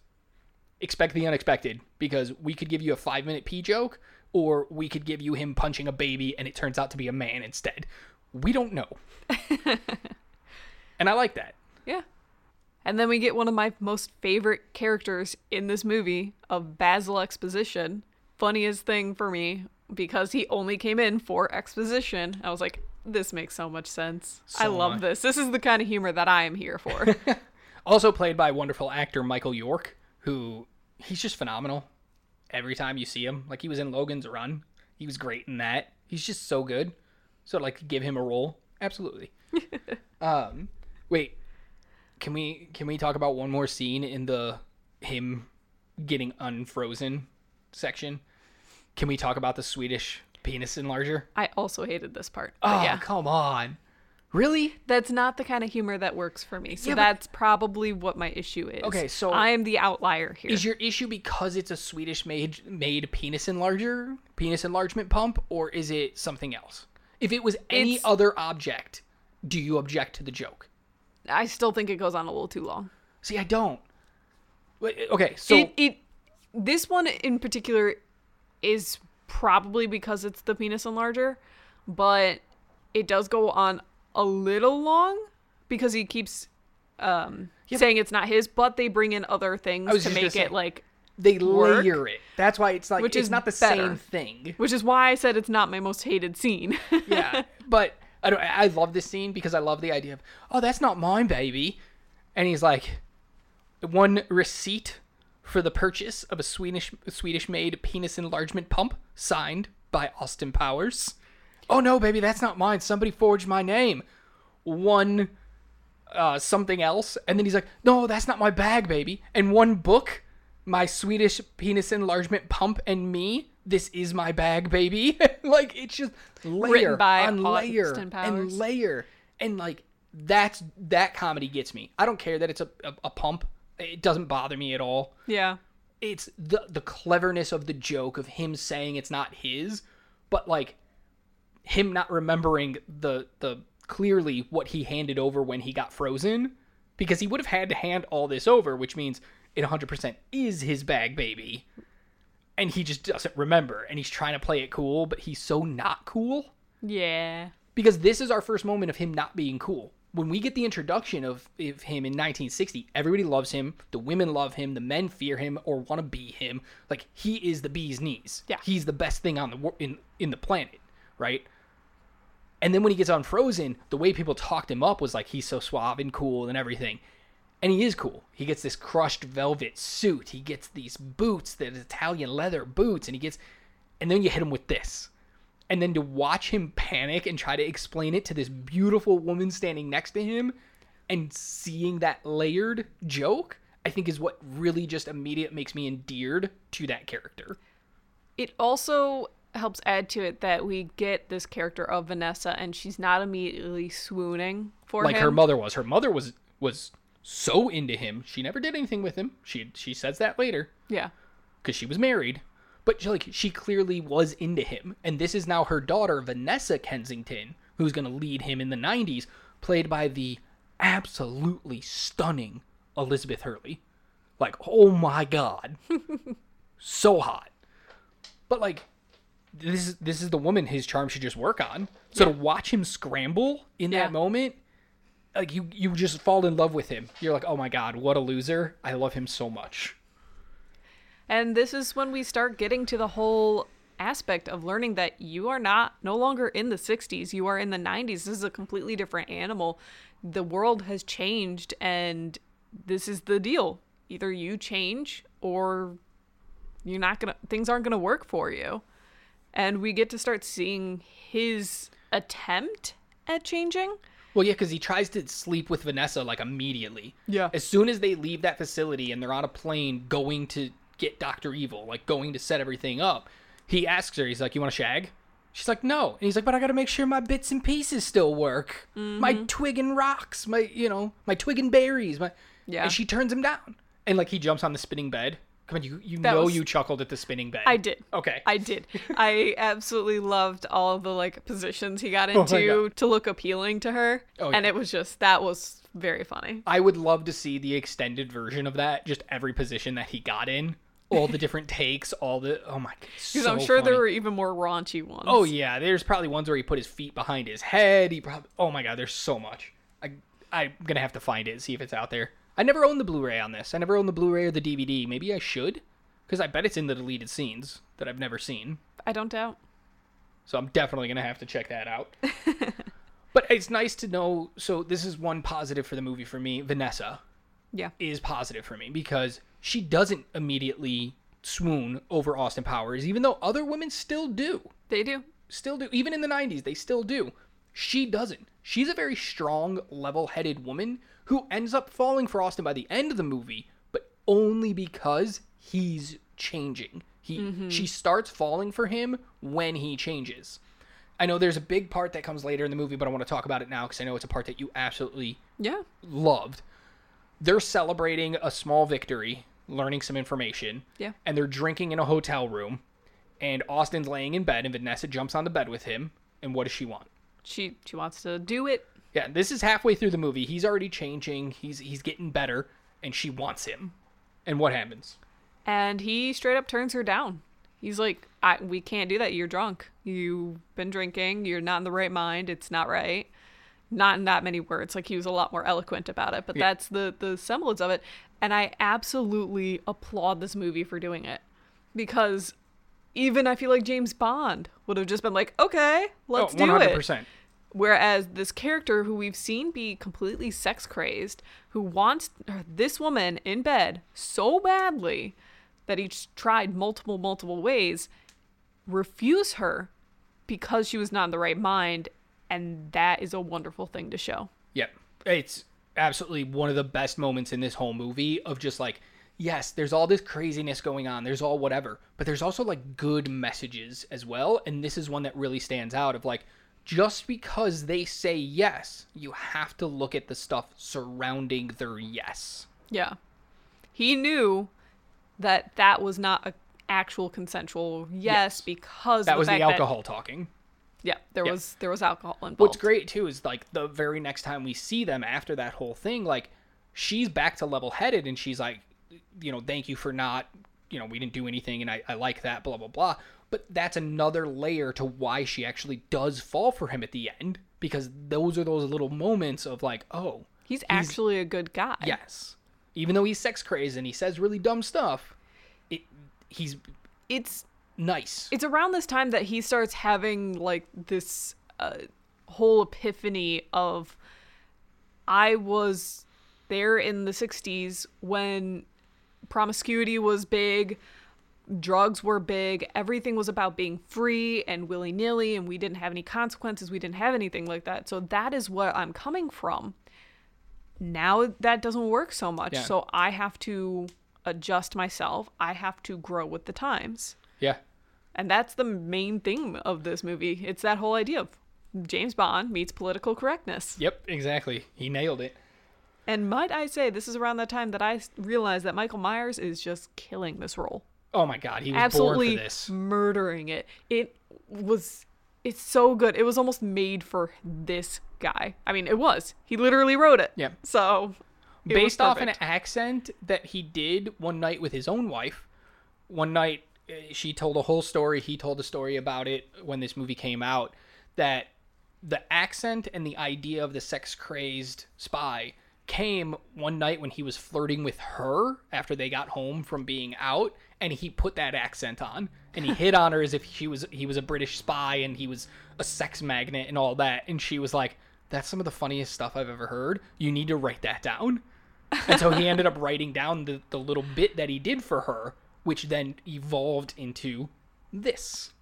S1: expect the unexpected because we could give you a five minute pee joke or we could give you him punching a baby and it turns out to be a man instead. We don't know. [laughs] and I like that.
S2: Yeah. And then we get one of my most favorite characters in this movie of Basil Exposition. Funniest thing for me because he only came in for exposition. I was like, this makes so much sense. I love
S1: much.
S2: this. This is the kind of humor that I am here for. [laughs]
S1: Also played by wonderful actor Michael York, who he's just phenomenal every time you see him. Like he was in Logan's Run. He was great in that. He's just so good. So I'd like to give him a role. Absolutely. [laughs] um wait. Can we can we talk about one more scene in the him getting unfrozen section? Can we talk about the Swedish penis enlarger?
S2: I also hated this part.
S1: Oh,
S2: yeah.
S1: come on. Really?
S2: That's not the kind of humor that works for me. So
S1: Yeah,
S2: that's probably what my issue is.
S1: Okay, so-
S2: I am the outlier here.
S1: Is your issue because it's a Swedish made made penis enlarger, penis enlargement pump, or is it something else? If it was any
S2: It's-
S1: other object, do you object to the joke?
S2: I still think it goes on a little too long.
S1: See, I don't. Okay, so
S2: it, it this one in particular is probably because it's the penis enlarger, but it does go on a little long because he keeps um saying it's not his, but they bring in other things to make
S1: gonna
S2: it like
S1: they
S2: work,
S1: layer it. That's why it's like
S2: which
S1: it's
S2: is
S1: not the
S2: better.
S1: same thing.
S2: which is why I said it's not my most hated scene. [laughs]
S1: yeah, but I don't. I love this scene because I love the idea of oh, that's not mine, baby, and he's like, one receipt for the purchase of a Swedish Swedish made penis enlargement pump signed by Austin Powers. Oh no, baby, that's not mine. Somebody forged my name. One uh, something else, and then he's like, no, that's not my bag, baby. And one book, my Swedish penis enlargement pump and me. This is my bag, baby. [laughs] like it's just layer
S2: by
S1: on layer and layer, and like that's that comedy gets me. I don't care that it's a, a, a pump. It doesn't bother me at all
S2: yeah.
S1: it's the the cleverness of the joke of him saying it's not his, but like him not remembering the the clearly what he handed over when he got frozen because he would have had to hand all this over, which means it 100% is his bag baby. And he just doesn't remember and he's trying to play it cool, but he's so not cool
S2: Yeah.
S1: because this is our first moment of him not being cool. When we get the introduction of, of him in 1960, everybody loves him. The women love him. The men fear him or want to be him. Like he is the bee's knees.
S2: Yeah.
S1: he's the best thing on the in in the planet, right? And then when he gets on Frozen, the way people talked him up was like he's so suave and cool and everything. And he is cool. He gets this crushed velvet suit. He gets these boots, the Italian leather boots, and he gets and then you hit him with this. And then to watch him panic and try to explain it to this beautiful woman standing next to him and seeing that layered joke, I think is what really just immediate makes me endeared to that character.
S2: It also helps add to it that we get this character of Vanessa and she's not immediately swooning for
S1: Like
S2: him.
S1: her mother was. Her mother was was so into him. She never did anything with him. She she says that later.
S2: Yeah.
S1: because she was married, but like she clearly was into him. And this is now her daughter, Vanessa Kensington, who's going to lead him in the 90s, played by the absolutely stunning Elizabeth Hurley. Like, oh my god. [laughs] so hot. But like this is this is the woman his charm should just work on. So to watch him scramble in
S2: Yeah.
S1: that moment, like you you just fall in love with him. You're like, "Oh my god, what a loser. I love him so much."
S2: And this is when we start getting to the whole aspect of learning that you are not no longer in the 60s, you are in the 90s. This is a completely different animal. The world has changed and this is the deal. Either you change or you're not going to things aren't going to work for you. And we get to start seeing his attempt at changing.
S1: Well, yeah, because he tries to sleep with Vanessa like immediately.
S2: Yeah.
S1: As soon as they leave that facility and they're on a plane going to get Doctor Evil, like going to set everything up, he asks her. He's like, "You want to shag?" She's like, "No." And he's like, "But I got to make sure my bits and pieces still work. Mm-hmm. My twig and rocks, my you know, my twig and berries, my."
S2: Yeah.
S1: And she turns him down, and like he jumps on the spinning bed. Come on, you you
S2: That
S1: know
S2: was-
S1: you chuckled at the spinning bed.
S2: I did.
S1: Okay.
S2: I did. [laughs] I absolutely loved all the like positions he got
S1: Oh
S2: into
S1: God.
S2: to look appealing to her.
S1: Oh,
S2: And
S1: yeah.
S2: it was just that was very funny.
S1: I would love to see the extended version of that. Just every position that he got in, all the different [laughs] takes, all the oh my god.
S2: Because
S1: so
S2: I'm sure there were even more raunchy ones.
S1: Oh yeah, there's probably ones where he put his feet behind his head. He probably oh my god, there's so much. I I'm gonna have to find it and see if it's out there. I never owned the Blu-ray on this. I never owned the Blu-ray or the DVD. Maybe I should, because I bet it's in the deleted scenes that I've never seen.
S2: I don't doubt.
S1: So I'm definitely gonna have to check that out. [laughs] but it's nice to know. So this is one positive for the movie for me. Vanessa
S2: Yeah.
S1: is positive for me because she doesn't immediately swoon over Austin Powers, even though other women still do
S2: They do.
S1: still do. Even in the 90s, they still do. She doesn't. She's a very strong, level headed woman who ends up falling for Austin by the end of the movie, but only because he's changing. He mm-hmm. she starts falling for him when he changes. I know there's a big part that comes later in the movie, but I want to talk about it now because I know it's a part that you absolutely
S2: Yeah.
S1: loved. They're celebrating a small victory, learning some information.
S2: Yeah.
S1: And they're drinking in a hotel room. And Austin's laying in bed, and Vanessa jumps on the bed with him. And what does she want?
S2: She she wants to do it.
S1: Yeah, this is halfway through the movie. He's already changing. He's he's getting better, and she wants him. And what happens?
S2: And he straight up turns her down. He's like, I, we can't do that. You're drunk. You've been drinking. You're not in the right mind. It's not right. Not in that many words. Like he was a lot more eloquent about it, but
S1: Yeah.
S2: that's the the semblance of it. And I absolutely applaud this movie for doing it because even I feel like James Bond would have just been like, okay, let's
S1: oh,
S2: do it.
S1: 100%.
S2: Whereas this character who we've seen be completely sex crazed, who wants this woman in bed so badly that he's tried multiple, multiple ways, refuse her because she was not in the right mind. And that is a wonderful thing to show.
S1: Yep. It's absolutely one of the best moments in this whole movie of just like, yes, there's all this craziness going on. There's all whatever, but there's also like good messages as well. And this is one that really stands out of like, just because they say yes, you have to look at the stuff surrounding their yes.
S2: Yeah. He knew that that was not a actual consensual yes,
S1: Yes.
S2: because
S1: That
S2: of
S1: was the
S2: fact that-
S1: alcohol talking.
S2: yeah, there
S1: Yeah.
S2: was there was alcohol involved.
S1: What's great too is like the very next time we see them after that whole thing, like she's back to level headed and she's like, you know, thank you for not, you know, we didn't do anything and I, I like that, blah, blah, blah. But that's another layer to why she actually does fall for him at the end because those are those little moments of like, oh,
S2: He's actually a good guy.
S1: yes. Even though he's sex crazed and he says really dumb stuff, it, he's
S2: It's
S1: nice.
S2: it's around this time that he starts having like this uh, whole epiphany of I was there in the 60s when promiscuity was big, drugs were big, everything was about being free and willy nilly, and we didn't have any consequences. We didn't have anything like that. So that is what I'm coming from. Now that doesn't work so much.
S1: Yeah.
S2: So I have to adjust myself, I have to grow with the times.
S1: Yeah.
S2: And that's the main thing of this movie. It's that whole idea of James Bond meets political correctness.
S1: Yep, exactly. He nailed it.
S2: And might I say, this is around the time that I realized that Michael Myers is just killing this role.
S1: Oh my god, he was
S2: Absolutely
S1: born for this.
S2: murdering it. It was, it's so good. It was almost made for this guy. I mean, it was. He literally wrote it.
S1: Yep.
S2: So,
S1: Based off an accent that he did one night with his own wife. One night uh, she told a whole story, he told a story about it when this movie came out that the accent and the idea of the sex crazed spy came one night when he was flirting with her after they got home from being out and he put that accent on and he hit on her as if she was he was a British spy and he was a sex magnet and all that and she was like that's some of the funniest stuff I've ever heard you need to write that down and so he ended up writing down the, the little bit that he did for her which then evolved into this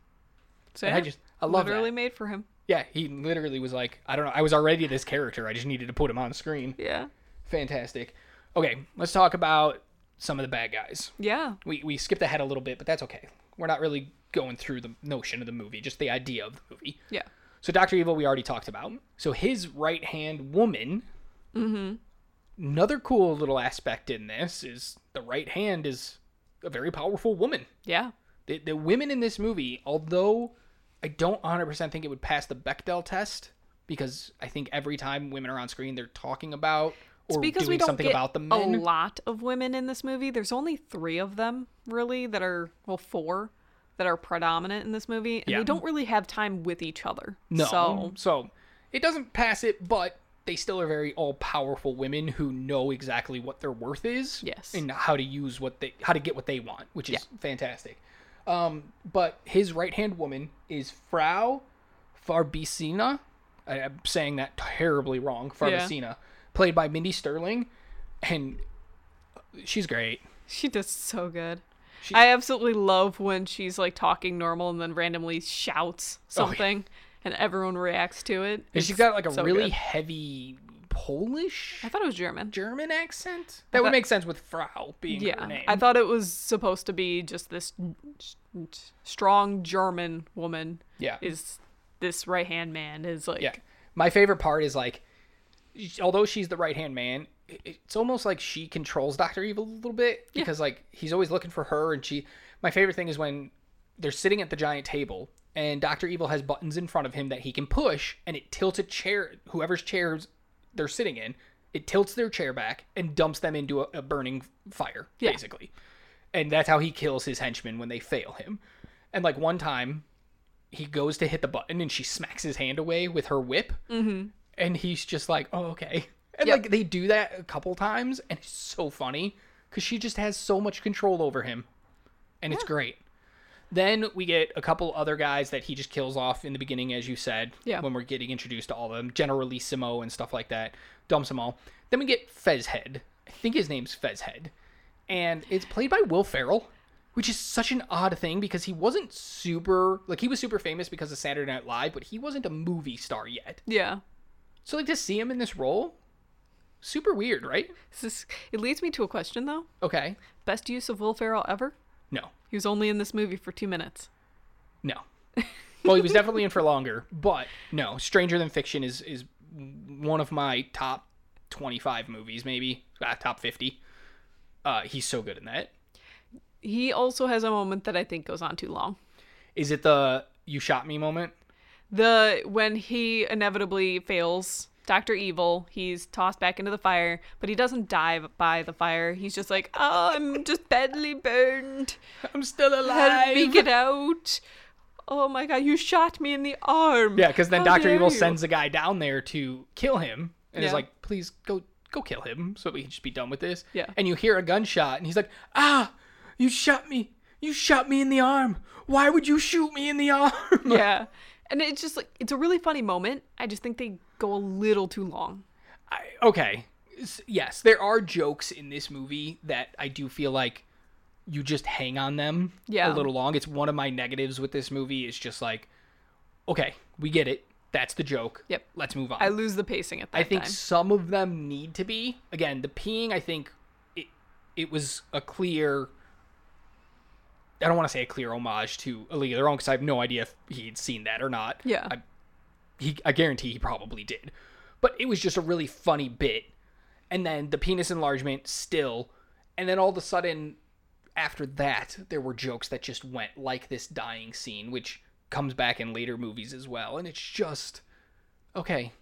S2: so
S1: and I just- I love
S2: literally
S1: that.
S2: made for him.
S1: yeah he literally was like I don't know I was already this character I just needed to put him on screen
S2: Yeah.
S1: Fantastic okay let's talk about some of the bad guys
S2: Yeah.
S1: we, we skipped ahead a little bit but that's okay we're not really going through the notion of the movie just the idea of the movie
S2: Yeah.
S1: so Dr. Evil we already talked about. So his right hand woman. Mm-hmm. Another cool little aspect in this is the right hand is a very powerful woman.
S2: Yeah.
S1: The, the women in this movie, although I don't 100% think it would pass the Bechdel test because I think every time women are on screen they're talking about or
S2: because
S1: doing
S2: we don't
S1: something
S2: get
S1: about the
S2: a lot of women in this movie. There's only three of them really that are well four that are predominant in this movie, and
S1: Yeah.
S2: they don't really have time with each other.
S1: No.
S2: So
S1: so it doesn't pass it, but they still are very all powerful women who know exactly what their worth is.
S2: Yes.
S1: And how to use what they how to get what they want, which is fantastic. Um, but his right hand woman is Frau Farbissina. I'm saying that terribly wrong. Farbissina, played by Mindy Sterling, and she's great.
S2: she does so good.
S1: She-
S2: I absolutely love when she's like talking normal and then randomly shouts
S1: Oh, yeah.
S2: something, and everyone reacts to it.
S1: And she's
S2: It's
S1: got like a
S2: so
S1: really
S2: good.
S1: heavy Polish
S2: I thought it was German.
S1: German accent. That would make sense with Frau being her
S2: Yeah,
S1: name.
S2: I thought it was supposed to be just this strong German woman.
S1: Yeah.
S2: is this right hand man is like
S1: Yeah. My favorite part is like, although she's the right hand man, it's almost like she controls Doctor Evil a little bit because like he's always looking for her, and she. My favorite thing is when they're sitting at the giant table and Doctor Evil has buttons in front of him that he can push, and it tilts a chair, whoever's chairs they're sitting in, it tilts their chair back and dumps them into a, a burning fire,
S2: Yeah.
S1: basically. And that's how he kills his henchmen when they fail him. And like one time, he goes to hit the button and she smacks his hand away with her whip. Mm-hmm. And he's just like, oh, okay. [laughs] And
S2: Yep.
S1: like they do that a couple times and it's so funny because she just has so much control over him. And it's great. Then we get a couple other guys that he just kills off in the beginning, as you said,
S2: Yeah.
S1: when we're getting introduced to all of them. Generalissimo and stuff like that. Dumps them all. Then we get Fezhead. I think his name's Fezhead. And it's played by Will Ferrell, which is such an odd thing because he wasn't super, like, he was super famous because of Saturday Night Live, but he wasn't a movie star yet.
S2: yeah.
S1: So, like, to see him in this role, super weird, right?
S2: This it leads me to a question though.
S1: Okay.
S2: Best use of Will Ferrell ever?
S1: No.
S2: He was only in this movie for two minutes.
S1: No. Well, he was definitely in for longer, but no. Stranger Than Fiction is is one of my top 25 movies, maybe uh, top 50. Uh, he's so good in that.
S2: He also has a moment that I think goes on too long.
S1: Is it the "you shot me" moment?
S2: The when he inevitably fails Dr. Evil, he's tossed back into the fire, but he doesn't die by the fire. He's just like, "Oh, I'm just badly burned.
S1: I'm still alive.
S2: Help me get out." Oh my god, you shot me in the arm.
S1: Yeah, because then
S2: How
S1: Doctor Evil
S2: you."
S1: sends a guy down there to kill him, and is like, "Please go, go kill him, so we can just be done with this."
S2: Yeah.
S1: And you hear a gunshot, and he's like, "Ah, you shot me! You shot me in the arm! Why would you shoot me in the [laughs] arm?"
S2: Yeah. And it's just like it's a really funny moment. I just think they go a little too long.
S1: I, okay, yes, there are jokes in this movie that I do feel like you just hang on them
S2: Yeah.
S1: a little long. It's one of my negatives with this movie. It's just like, okay, we get it. That's the joke.
S2: Yep.
S1: Let's move on.
S2: I lose the pacing at that
S1: I think
S2: time.
S1: some of them need to be. Again, the peeing, I think it it was a clear. I don't want to say a clear homage to A League of Their Own because I have no idea if he'd seen that or not.
S2: Yeah.
S1: I, he, I guarantee he probably did. But it was just a really funny bit. And then the penis enlargement still. And then all of a sudden, after that, there were jokes that just went like this dying scene, which comes back in later movies as well. And it's just, okay.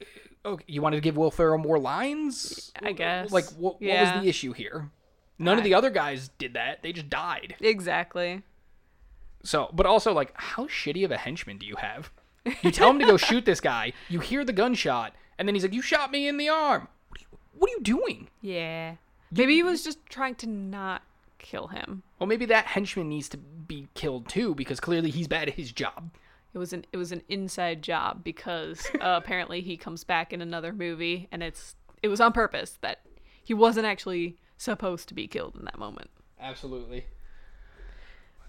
S1: Uh, okay, you wanted to give Will Ferrell more lines?
S2: I guess.
S1: Like, what,
S2: Yeah.
S1: what was the issue here? None of the other guys did that. They just died.
S2: Exactly.
S1: So, but also, like, how shitty of a henchman do you have? You tell him to go [laughs] shoot this guy. You hear the gunshot, and then he's like, "You shot me in the arm." What are you, what are you doing?
S2: Yeah. Maybe he was just trying to not kill him.
S1: Well, maybe that henchman needs to be killed too, because clearly he's bad at his job.
S2: It was an it was an inside job because uh, [laughs] apparently he comes back in another movie and it's it was on purpose that he wasn't actually supposed to be killed in that moment.
S1: Absolutely.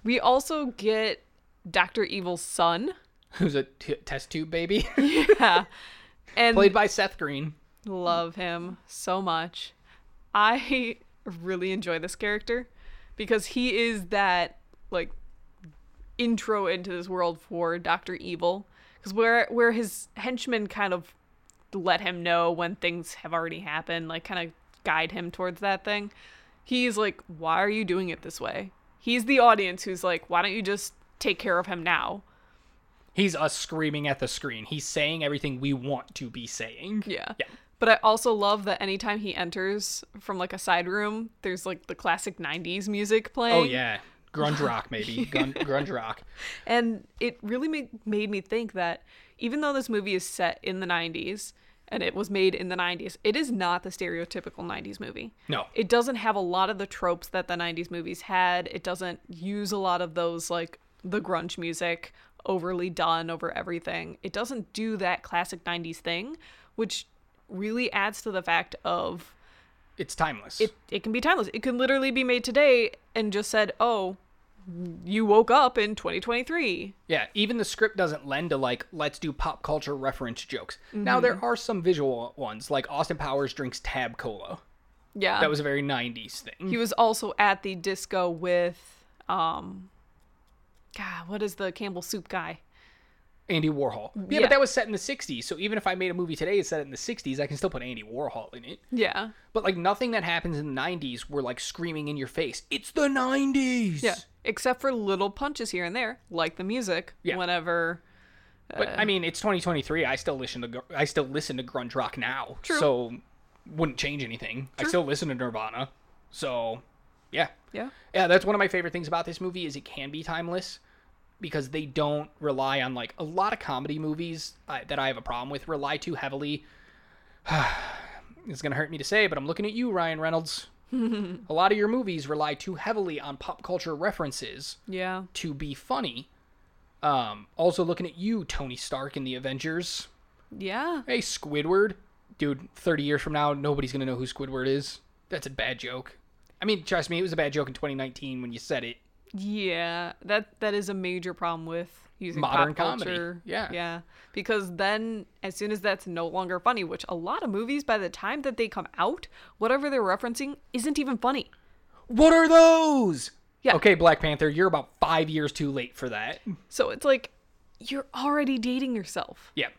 S2: We also get Doctor Evil's son. [laughs]
S1: Who's a t- test tube baby? [laughs]
S2: Yeah. And
S1: Played by Seth Green.
S2: love him so much. I [laughs] really enjoy this character because he is that like intro into this world for Doctor Evil. Because where where his henchmen kind of let him know when things have already happened, like kind of guide him towards that thing. He's like, "Why are you doing it this way?" He's the audience who's like, "Why don't you just take care of him now?"
S1: He's us screaming at the screen. He's saying everything we want to be saying.
S2: Yeah.
S1: Yeah.
S2: But I also love that anytime he enters from like a side room, there's like the classic 90s music playing.
S1: Oh yeah. Grunge [laughs] rock, maybe. Grunge rock.
S2: And it really made, made me think that even though this movie is set in the 90s and it was made in the 90s, it is not the stereotypical 90s movie.
S1: No.
S2: It doesn't have a lot of the tropes that the 90s movies had. It doesn't use a lot of those like the grunge music overly done over everything. It doesn't do that classic 90s thing, which really adds to the fact of
S1: It's timeless.
S2: it it can be timeless. It can literally be made today and just said, "Oh, you woke up in 2023."
S1: Yeah, even the script doesn't lend to like let's do pop culture reference jokes. Now there are some visual ones, like Austin Powers drinks Tab Cola.
S2: Yeah.
S1: That was a very '90s thing.
S2: he was also at the disco with um God, what is the Campbell soup guy?
S1: Andy Warhol. Yeah,
S2: Yeah.
S1: but that was set in the '60s. So even if I made a movie today, it's set in the '60s. I can still put Andy Warhol in it.
S2: Yeah.
S1: But like nothing that happens in the '90s, we're like screaming in your face. It's the '90s.
S2: Yeah. Except for little punches here and there, like the music
S1: Yeah.
S2: whenever
S1: But I mean, it's 2023. I still listen to I still listen to grunge rock now.
S2: True.
S1: So wouldn't change anything. True. I still listen to Nirvana. So yeah.
S2: Yeah.
S1: Yeah, that's one of my favorite things about this movie is it can be timeless because they don't rely on like a lot of comedy movies uh, that I have a problem with rely too heavily. [sighs] it's gonna hurt me to say, but I'm looking at you, Ryan Reynolds. A lot of your movies rely too heavily on pop culture references
S2: Yeah.
S1: to be funny. Um, also looking at you, Tony Stark in the Avengers.
S2: Yeah.
S1: Hey, Squidward, dude. Thirty years from now, nobody's gonna know who Squidward is. That's a bad joke. I mean, trust me, it was a bad joke in 2019 when you said it.
S2: Yeah, that that is a major problem with using
S1: Modern
S2: pop
S1: comedy.
S2: culture.
S1: Yeah.
S2: yeah, because then as soon as that's no longer funny, which a lot of movies by the time that they come out, whatever they're referencing isn't even funny.
S1: What are those?
S2: Yeah.
S1: Okay, Black Panther, you're about five years too late for that.
S2: So it's like you're already dating yourself,
S1: Yeah.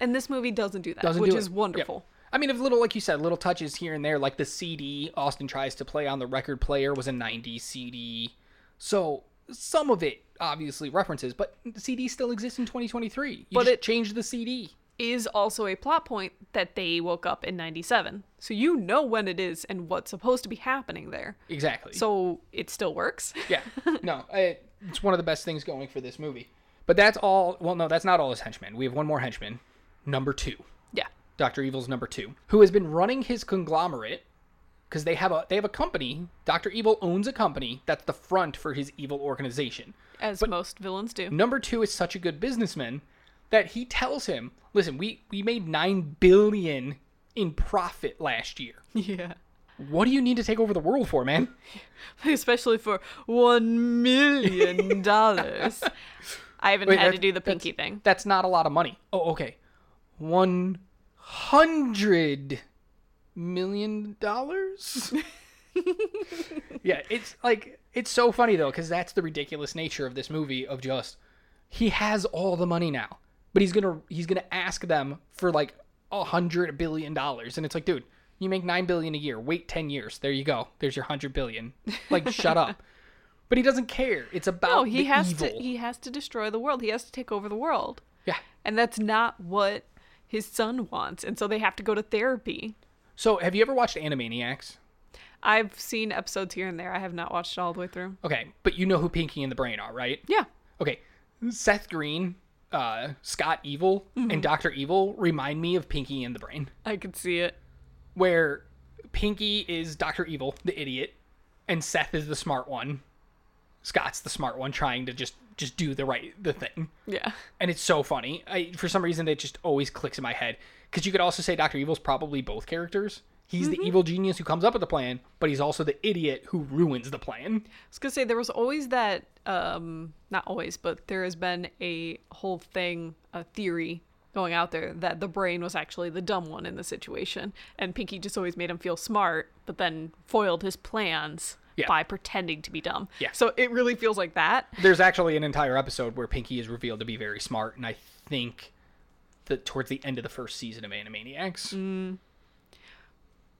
S2: and this movie doesn't do that,
S1: Doesn't
S2: which
S1: do
S2: is
S1: it.
S2: Wonderful.
S1: I mean, if little, like you said, little touches here and there, like the CD Austin tries to play on the record player was a 90s CD. So some of it obviously references, but CD still exists in 2023. You
S2: But it-
S1: changed the CD.
S2: Is also a plot point that they woke up in '97, so you know when it is and what's supposed to be happening there.
S1: Exactly.
S2: So it still works.
S1: yeah, [laughs] no, I, it's one of the best things going for this movie. But that's all. Well, no, that's not all his henchmen. We have one more henchman, number two.
S2: yeah.
S1: Doctor Evil's number two, who has been running his conglomerate because they have a they have a company. Doctor Evil owns a company that's the front for his evil organization.
S2: As most villains do.
S1: Number two is such a good businessman that he tells him, "Listen, we we made nine billion in profit last year. [laughs]
S2: Yeah.
S1: What do you need to take over the world for, man? [laughs]
S2: Especially for one million dollars. I haven't
S1: Wait,
S2: had to do the
S1: that's-
S2: pinky thing.
S1: That's not a lot of money. Oh, okay. One hundred million dollars. yeah, it's like it's so funny though because that's the ridiculous nature of this movie. Of just he has all the money now, but he's gonna he's gonna ask them for like a hundred billion dollars, and it's like, dude, you make nine billion a year. Wait ten years. There you go. There's your hundred billion. Like, shut up. [laughs] But he doesn't care. It's about
S2: No, he
S1: the
S2: has
S1: evil.
S2: to he has to destroy the world. He has to take over the world.
S1: Yeah.
S2: And that's not what his son wants. And so they have to go to therapy.
S1: So, have you ever watched Animaniacs?
S2: I've seen episodes here and there. I have not watched it all the way through.
S1: Okay, but you know who Pinky and the Brain are, right?
S2: Yeah.
S1: Okay, Seth Green, uh, Scott Evil, and Doctor Evil remind me of Pinky and the Brain,
S2: I could see it.
S1: where Pinky is Doctor Evil, the idiot, and Seth is the smart one. Scott's the smart one, trying to just just do the right the thing,
S2: Yeah.
S1: and it's so funny. I, for some reason, it just always clicks in my head because you could also say Doctor Evil's probably both characters. He's the evil genius who comes up with the plan, but he's also the idiot who ruins the plan.
S2: I was gonna say there was always that um not always, but there has been a whole thing, a theory going out there that the brain was actually the dumb one in the situation. And Pinky just always made him feel smart, but then foiled his plans
S1: Yeah.
S2: by pretending to be dumb.
S1: Yeah.
S2: So it really feels like that.
S1: There's actually an entire episode where Pinky is revealed to be very smart, and I think that towards the end of the first season of Animaniacs.
S2: Mm.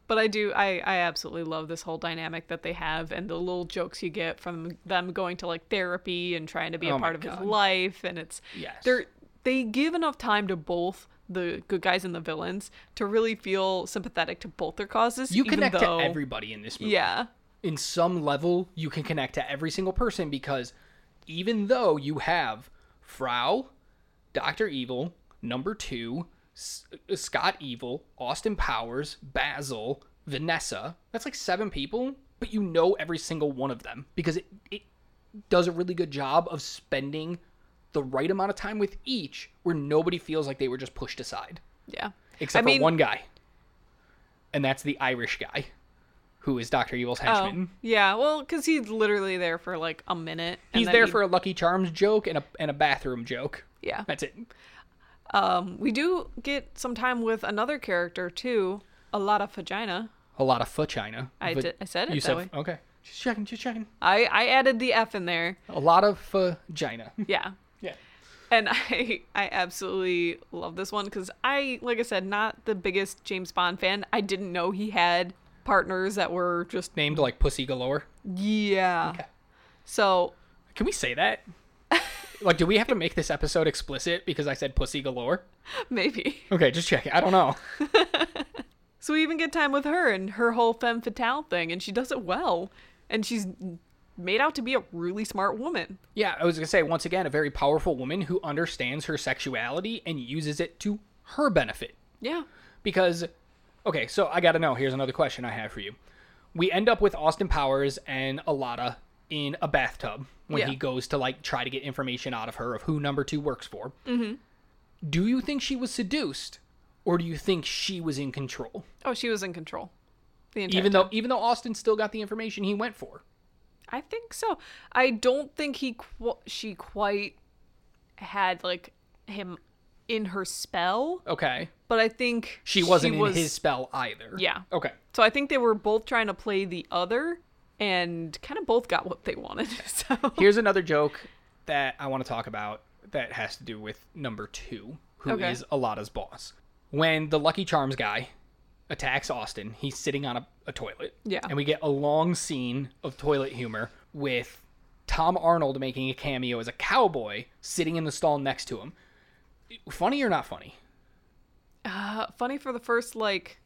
S2: But I do I I absolutely love this whole dynamic that they have and the little jokes you get from them going to like therapy and trying to be a
S1: Oh
S2: part of his life and it's
S1: Yes.
S2: they're they give enough time to both the good guys and the villains to really feel sympathetic to both their causes.
S1: You
S2: even
S1: connect
S2: though,
S1: to everybody in this movie.
S2: Yeah.
S1: In some level, you can connect to every single person because even though you have Frau, Doctor Evil, Number Two, S- uh, Scott Evil, Austin Powers, Basil, Vanessa, that's like seven people, but you know every single one of them because it, it does a really good job of spending the right amount of time with each where nobody feels like they were just pushed aside
S2: Yeah.
S1: except
S2: I mean,
S1: for one guy and that's the irish guy who is dr evil's henchman.
S2: Oh, yeah. Well, because he's literally there for like a minute.
S1: he's there
S2: he-
S1: for a lucky charms joke and a, and a bathroom joke
S2: Yeah.
S1: that's it
S2: Um, we do get some time with another character too. A lot of vagina.
S1: a lot of vagina
S2: I did- I said it
S1: you
S2: that
S1: said
S2: way.
S1: okay just checking just checking
S2: I I added the F in there.
S1: a lot of vagina [laughs]
S2: Yeah.
S1: yeah
S2: And [laughs] I I absolutely love this one because I like I said not the biggest James Bond fan. I didn't know he had partners that were just
S1: named like pussy galore
S2: yeah.
S1: Okay.
S2: So
S1: can we say that like do we have to make this episode explicit because i said pussy galore
S2: maybe.
S1: okay just checking i don't know [laughs]
S2: So we even get time with her and her whole femme fatale thing, and she does it well. And she's made out to be a really smart woman.
S1: Yeah, I was gonna say once again, a very powerful woman who understands her sexuality and uses it to her benefit.
S2: Yeah.
S1: Because, okay, so I gotta know. Here's another question I have for you. We end up with Austin Powers and Alana in a bathtub when
S2: Yeah.
S1: he goes to like try to get information out of her of who number two works for. Mm-hmm. Do you think she was seduced, or do you think she was in control?
S2: Oh, she was in control.
S1: Even
S2: time.
S1: though, even though Austin still got the information he went for.
S2: I think so. I don't think he qu- she quite had like him in her spell,
S1: Okay,
S2: but I think
S1: she wasn't
S2: was-
S1: in his spell either.
S2: Yeah.
S1: Okay.
S2: So I think they were both trying to play the other and kind of both got what they wanted. [laughs] So
S1: Here's another joke that I want to talk about that has to do with number two, who is
S2: Okay.
S1: Alotta's boss. When the Lucky Charms guy attacks Austin, he's sitting on a, a toilet.
S2: Yeah.
S1: And we get a long scene of toilet humor with Tom Arnold making a cameo as a cowboy sitting in the stall next to him. Funny or not funny?
S2: uh, funny for the first like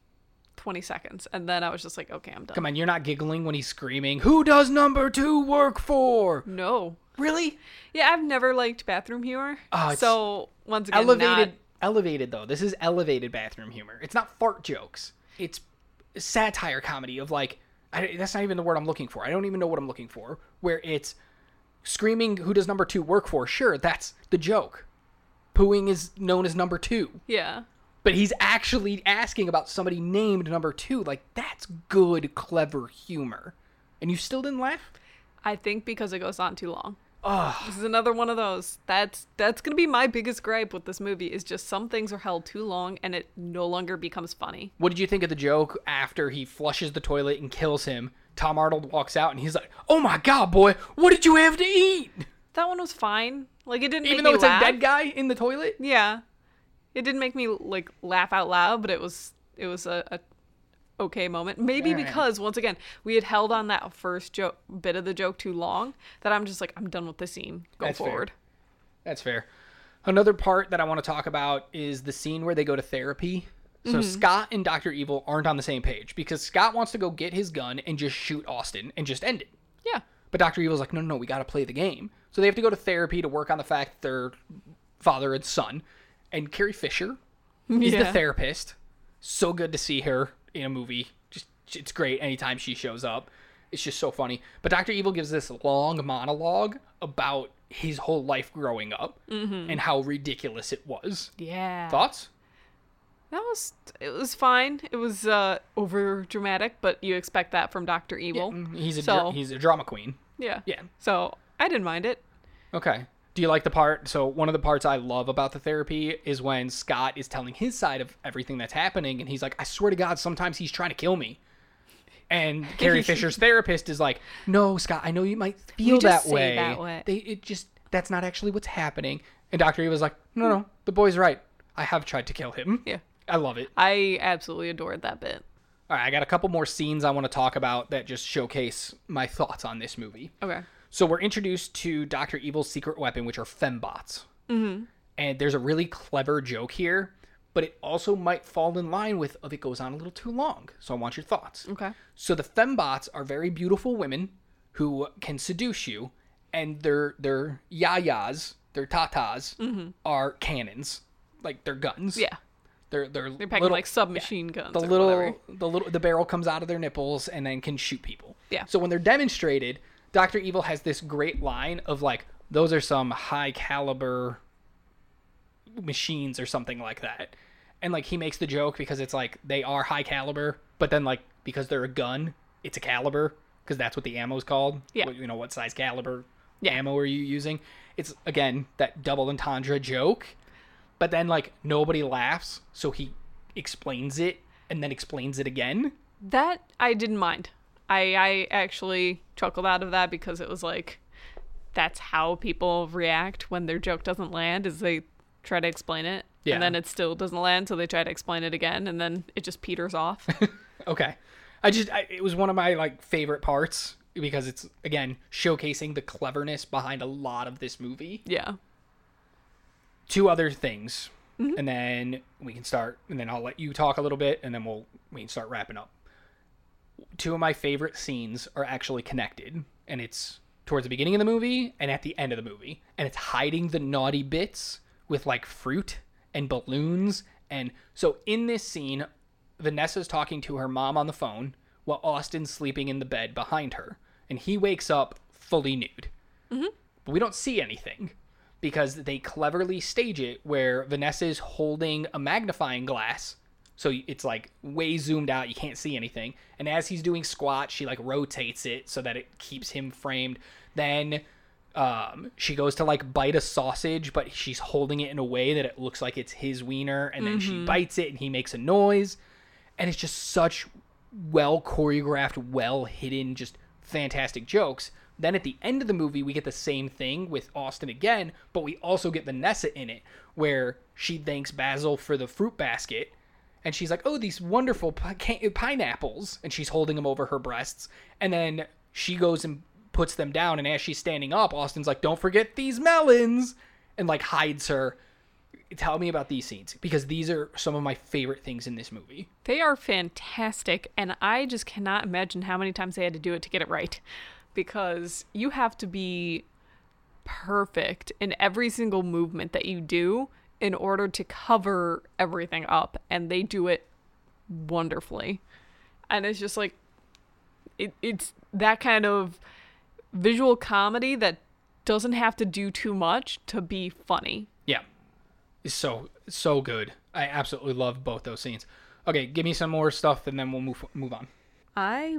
S2: 20 seconds and then I was just like, okay, I'm done.
S1: Come on, you're not giggling when he's screaming, Who does number two work for?
S2: No.
S1: Really?
S2: Yeah, I've never liked bathroom humor.
S1: Oh, it's
S2: so once again,
S1: elevated
S2: not-
S1: elevated though this is elevated bathroom humor it's not fart jokes it's satire comedy of like I, that's not even the word i'm looking for i don't even know what i'm looking for where it's screaming who does number two work for sure that's the joke pooing is known as number two
S2: yeah.
S1: But he's actually asking about somebody named number two. Like that's good, clever humor, and you still didn't laugh.
S2: I think because it goes on too long. Oh. This is another one of those. That's that's gonna be my biggest gripe with this movie is just some things are held too long and it no longer becomes funny.
S1: What did you think of the joke after he flushes the toilet and kills him? Tom Arnold walks out and he's like, "Oh my god, boy, what did you have to eat?"
S2: That one was fine. Like it didn't
S1: Even though it's
S2: laugh.
S1: a dead guy in the toilet.
S2: Yeah, it didn't make me like laugh out loud, but it was it was a, a okay moment. Maybe
S1: Alright.
S2: because once again we had held on that first joke bit of the joke too long that I'm just like I'm done with the scene. Go
S1: That's fair.
S2: forward.
S1: That's fair. Another part that I want to talk about is the scene where they go to therapy. So mm-hmm. Scott and Dr. Evil aren't on the same page because Scott wants to go get his gun and just shoot Austin and just end it.
S2: Yeah.
S1: But Dr. Evil's like, no, no, no, we got to play the game. So they have to go to therapy to work on the fact that they're father and son. And Carrie Fisher is the therapist. So good to see her in a movie. Just it's great anytime she shows up. It's just so funny. But Dr. Evil gives this long monologue about his whole life growing up and how ridiculous it was.
S2: Yeah.
S1: Thoughts?
S2: That was it was fine. It was uh over dramatic, but you expect that from Dr. Evil.
S1: He's a
S2: So-
S1: he's a drama queen.
S2: Yeah.
S1: Yeah.
S2: So I didn't mind it.
S1: Okay. Do you like the part? So one of the parts I love about the therapy is when Scott is telling his side of everything that's happening, and he's like, "I swear to God, sometimes he's trying to kill me." And [laughs] Carrie Fisher's therapist is like, "No, Scott, I know you might feel
S2: just
S1: that way.
S2: that way."
S1: They, it just that's not actually what's happening." And Doctor Evil's like, "No, no, the boy's right. I have tried to kill him.
S2: Yeah.
S1: I love it."
S2: I absolutely adored that bit.
S1: All right, I got a couple more scenes I want to talk about that just showcase my thoughts on this movie.
S2: Okay.
S1: So we're introduced to Doctor Evil's secret weapon, which are fembots. Mm-hmm. And there's a really clever joke here, but it also might fall in line with if it goes on a little too long. So I want your thoughts.
S2: Okay.
S1: So the fembots are very beautiful women who can seduce you, and their their yayas, their tatas, are cannons, like they're guns.
S2: Mm-hmm. Yeah.
S1: they're they're
S2: They're packing
S1: little-
S2: like submachine guns.
S1: the little
S2: whatever.
S1: the little the barrel comes out of their nipples and then can shoot people.
S2: Yeah.
S1: So when they're demonstrated, Doctor Evil has this great line of like, "Those are some high caliber machines or something like that," and like he makes the joke because it's like they are high caliber, but then like because they're a gun, it's a caliber because that's what the ammo's called.
S2: Yeah.
S1: What- You know what size caliber
S2: Yeah.
S1: ammo are you using? It's again that double entendre joke but then like nobody laughs so he explains it and then explains it again
S2: That I didn't mind. I I actually chuckled out of that because it was like that's how people react when their joke doesn't land is they try to explain it
S1: Yeah.
S2: and then it still doesn't land so they try to explain it again and then it just peters off. [laughs]
S1: okay i just I, it was one of my like favorite parts because it's again showcasing the cleverness behind a lot of this movie
S2: yeah.
S1: two other things mm-hmm. and then we can start and then i'll let you talk a little bit and then we'll we can start wrapping up two of my favorite scenes are actually connected and it's towards the beginning of the movie and at the end of the movie and it's hiding the naughty bits with like fruit and balloons and so in this scene vanessa's talking to her mom on the phone while austin's sleeping in the bed behind her and he wakes up fully nude mm-hmm. but we don't see anything because they cleverly stage it where Vanessa is holding a magnifying glass. So it's like way zoomed out, you can't see anything. And as he's doing squats, she like rotates it so that it keeps him framed. Then um, she goes to like bite a sausage, but she's holding it in a way that it looks like it's his wiener. And then she bites it and he makes a noise. And it's just such well choreographed, well hidden, just fantastic jokes. Then at the end of the movie, we get the same thing with Austin again, but we also get Vanessa in it, where she thanks Basil for the fruit basket, and she's like, "Oh, these wonderful pineapples," and she's holding them over her breasts, and then she goes and puts them down, and as she's standing up, Austin's like, "Don't forget these melons," and like hides her. Tell me about these scenes because these are some of my favorite things in this movie.
S2: They are fantastic, and I just cannot imagine how many times they had to do it to get it right. Because you have to be perfect in every single movement that you do in order to cover everything up, and they do it wonderfully. And it's just like, it, it's that kind of visual comedy that doesn't have to do too much to be funny.
S1: Yeah. It's so so good. I absolutely love both those scenes. Okay, give me some more stuff and then we'll move move on.
S2: I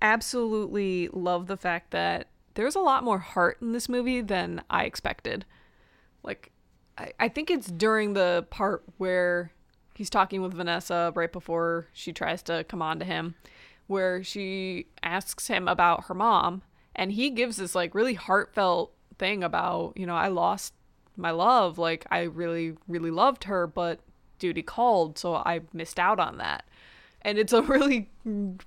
S2: absolutely love the fact that there's a lot more heart in this movie than I expected. Like, I, I think it's during the part where he's talking with Vanessa right before she tries to come on to him, where she asks him about her mom, and he gives this like really heartfelt thing about, you know, I lost my love. Like, I really, really loved her, but duty called, so I missed out on that and it's a [laughs] really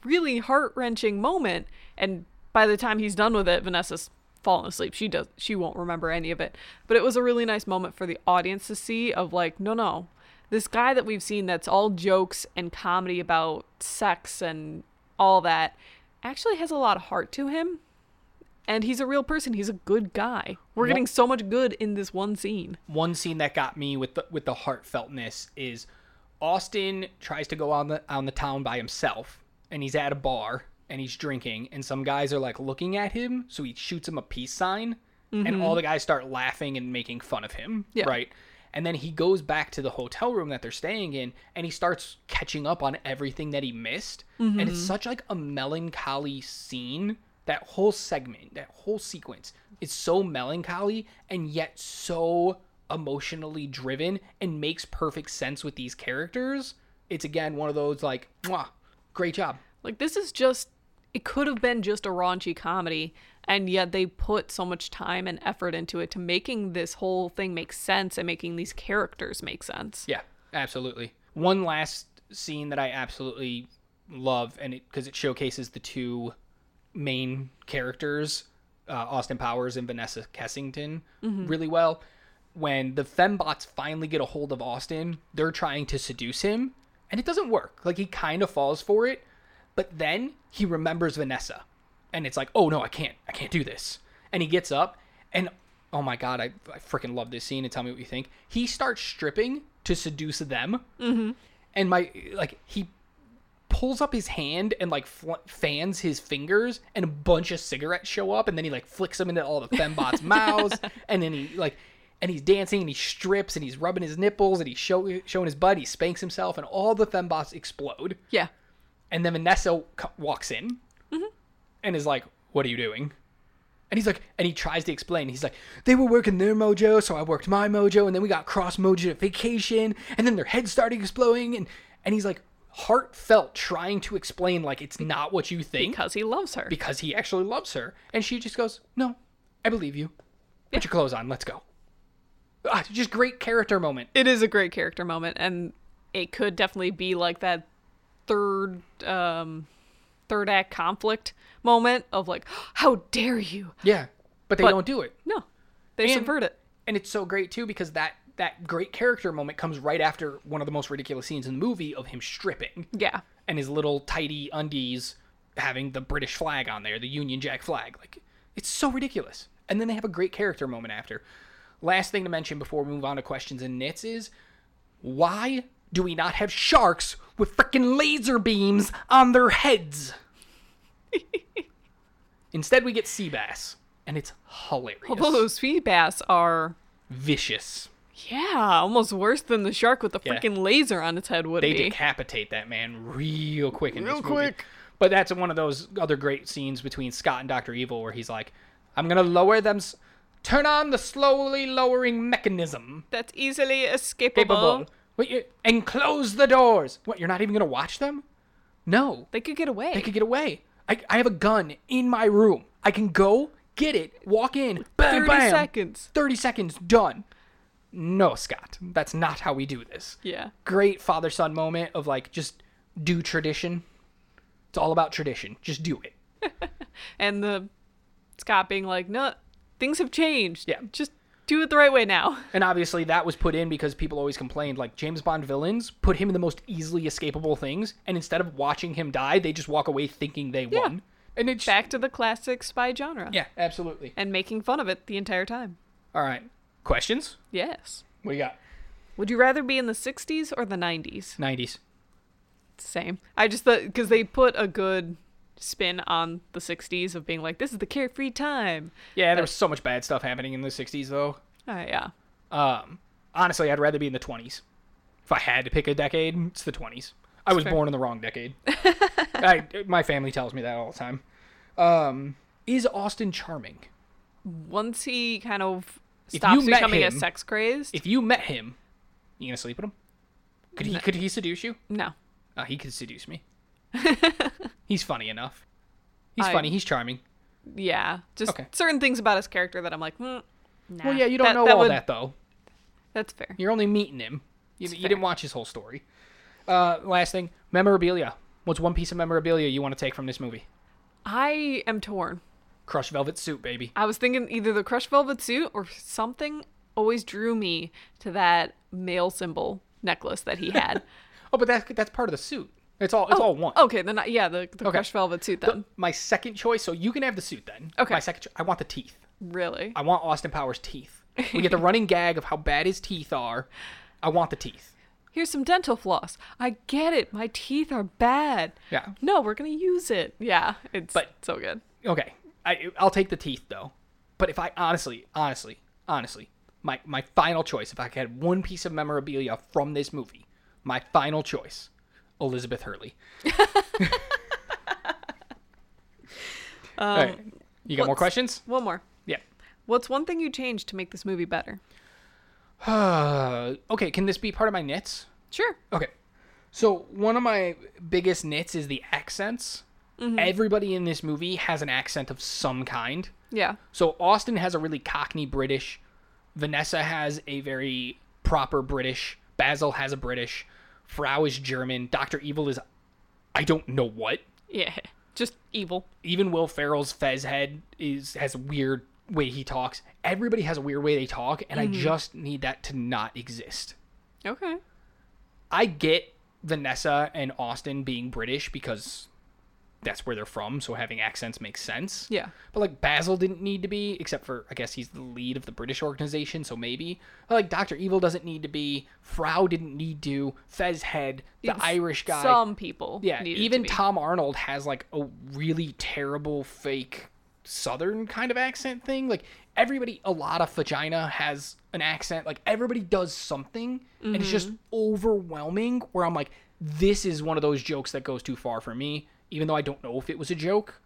S2: really heart-wrenching moment and by the time he's done with it vanessa's fallen asleep. She does she won't remember any of it. But it was a really nice moment for the audience to see of like no no. This guy that we've seen that's all jokes and comedy about sex and all that actually has a lot of heart to him. And he's a real person. He's a good guy. We're getting so much good in this one scene.
S1: One scene that got me with the with the heartfeltness is Austin tries to go on the on the town by himself and he's at a bar and he's drinking and some guys are like looking at him so he shoots him a peace sign and mm-hmm. all the guys start laughing and making fun of him
S2: Yeah.
S1: right? And then he goes back to the hotel room that they're staying in and he starts catching up on everything that he missed. And it's mm-hmm. such like a melancholy scene. That whole segment that whole sequence is so melancholy and yet so emotionally driven and makes perfect sense with these characters. It's again one of those like Mwah, great job.
S2: Like this is just it could have been just a raunchy comedy and yet they put so much time and effort into it to making this whole thing make sense and making these characters make sense.
S1: Yeah, absolutely. One last scene that I absolutely love, and it because it showcases the two main characters, uh, Austin Powers and Vanessa Kensington, really well. When the fembots finally get a hold of Austin, they're trying to seduce him, and it doesn't work. Like he kind of falls for it, but then he remembers Vanessa, and it's like, oh no, I can't, I can't do this. And he gets up, and oh my god, I, I freaking love this scene. And tell me what you think. He starts stripping to seduce them, mm-hmm. and my like he pulls up his hand and like fl- fans his fingers, and a bunch of cigarettes show up, and then he like flicks them into all the fembots' [laughs] mouths, and then he like. And he's dancing and he strips and he's rubbing his nipples and he's show, showing his butt. He spanks himself and all the fembots explode.
S2: Yeah.
S1: And then Vanessa walks in and is like, What are you doing? And he's like, and he tries to explain. He's like, they were working their mojo, so I worked my mojo, and then we got cross mojification, and then their heads started exploding, and and he's like, heartfelt, trying to explain like it's not what you think
S2: Because he loves her.
S1: because he actually loves her, and she just goes, no, I believe you. Put your clothes on, let's go. Ah, just great character moment.
S2: it is a great character moment and it could definitely be like that third um third act conflict moment of like [gasps] how dare you
S1: Yeah, but they
S2: But-
S1: don't do it.
S2: no they
S1: And-
S2: subvert it
S1: and it's so great too because that that great character moment comes right after one of the most ridiculous scenes in the movie of him stripping
S2: yeah
S1: and his little tidy undies having the British flag on there, the Union Jack flag. Like it's so ridiculous. And then they have a great character moment after. Last thing to mention before we move on to questions and nits is why do we not have sharks with frickin' laser beams on their heads? [laughs] Instead, we get sea bass, and it's hilarious,
S2: although those sea bass are
S1: vicious.
S2: yeah almost worse than the shark with the
S1: Yeah.
S2: freaking laser on its head would
S1: they
S2: be They
S1: decapitate that man real quick in
S2: Real
S1: this movie.
S2: Real quick.
S1: But that's one of those other great scenes between Scott and Doctor Evil where he's like, "I'm gonna lower them, s- turn on the slowly lowering mechanism,
S2: that's easily escapable
S1: capable, Wait, you- and close the doors." What? You're not even gonna watch them? No,
S2: they could get away
S1: they could get away. I, I have a gun in my room. I can go get it, walk in, bam,
S2: 30
S1: bam,
S2: seconds
S1: 30 seconds, done. No, Scott, that's not how we do this
S2: yeah
S1: great father son moment of like just do tradition. It's all about tradition. Just do it. [laughs]
S2: and the scott being like no things have changed
S1: Yeah.
S2: just do it the right way now [laughs]
S1: And obviously that was put in because people always complained like James Bond villains put him in the most easily escapable things and instead of watching him die, they just walk away thinking they won. And it's
S2: back to the classic spy genre
S1: Yeah, absolutely.
S2: and making fun of it the entire time.
S1: All right. Questions?
S2: Yes.
S1: What do you got?
S2: Would you rather be in the 60s or the 90s?
S1: 90s.
S2: Same. I just thought because they put a good spin on the 60s of being like, this is the carefree time.
S1: Yeah, there was so much bad stuff happening in the 60s though.
S2: Uh, yeah.
S1: Um honestly, I'd rather be in the 20s. If I had to pick a decade, it's the 20s. I was
S2: fair.
S1: born in the wrong decade. [laughs] I, my family tells me that all the time. Um, is Austin charming?
S2: Once he kind of stops becoming a sex crazed,
S1: If you met him, you gonna sleep with him? Could he?
S2: No.
S1: Could he seduce you?
S2: no.
S1: Uh, he could seduce me. [laughs] He's funny enough. He's
S2: I-
S1: funny. He's charming.
S2: Yeah, just
S1: Okay.
S2: certain things about his character that I'm like, mm, nah.
S1: Well, yeah, you don't
S2: That-
S1: know
S2: that
S1: all
S2: would-
S1: that though.
S2: That's fair.
S1: You're only meeting him. You, you didn't watch his whole story. Uh, last thing, memorabilia. What's one piece of memorabilia you want to take from this movie?
S2: I am torn.
S1: Crushed velvet suit, baby.
S2: I was thinking either the crushed velvet suit or something always drew me to that male symbol necklace that he had. [laughs]
S1: Oh, but that's that's part of the suit. It's all it's oh, all one.
S2: okay, then I, yeah, the, the
S1: Okay.
S2: crushed velvet suit
S1: The-
S2: then.
S1: my second choice. So you can have the suit then.
S2: Okay.
S1: My second. Cho- I want the teeth.
S2: really?
S1: I want Austin Powers' teeth. We get the running gag of how bad his teeth are. I want the teeth.
S2: Here's some dental floss. I get it. My teeth are bad.
S1: Yeah.
S2: No, we're gonna use it. Yeah, it's
S1: But-
S2: so good.
S1: Okay. I I'll take the teeth though. But if I honestly, honestly, honestly, my my final choice, if I had one piece of memorabilia from this movie, my final choice, Elizabeth Hurley. [laughs] All right. Um, you got more questions?
S2: One more.
S1: Yeah.
S2: What's one thing you changed to make this movie better? [sighs]
S1: okay, can this be part of my nits?
S2: Sure.
S1: Okay. So one of my biggest nits is the accents. Mm-hmm. Everybody in this movie has an accent of some kind.
S2: Yeah.
S1: So Austin has a really Cockney British. Vanessa has a very proper British. Basil has a British. Frau is German. Doctor Evil is, I don't know what.
S2: Yeah. Just evil.
S1: Even Will Ferrell's Fez head is has a weird way he talks. Everybody has a weird way they talk, and I mm-hmm. just need that to not exist.
S2: Okay.
S1: I get Vanessa and Austin being British because that's where they're from, so having accents makes sense.
S2: Yeah.
S1: But like Basil didn't need to be, except for I guess he's the lead of the British organization, so maybe. But, like Doctor Evil doesn't need to be. Frau didn't need to. Fez head, the
S2: It's
S1: Irish guy.
S2: Some people.
S1: yeah,
S2: to
S1: even
S2: be.
S1: Tom Arnold has like a really terrible fake Southern kind of accent thing. Like everybody, Alotta Fagina has an accent. Like everybody does something, and it's just
S2: Mm-hmm.
S1: overwhelming. Where I'm like, this is one of those jokes that goes too far for me. Even though I don't know if it was a joke,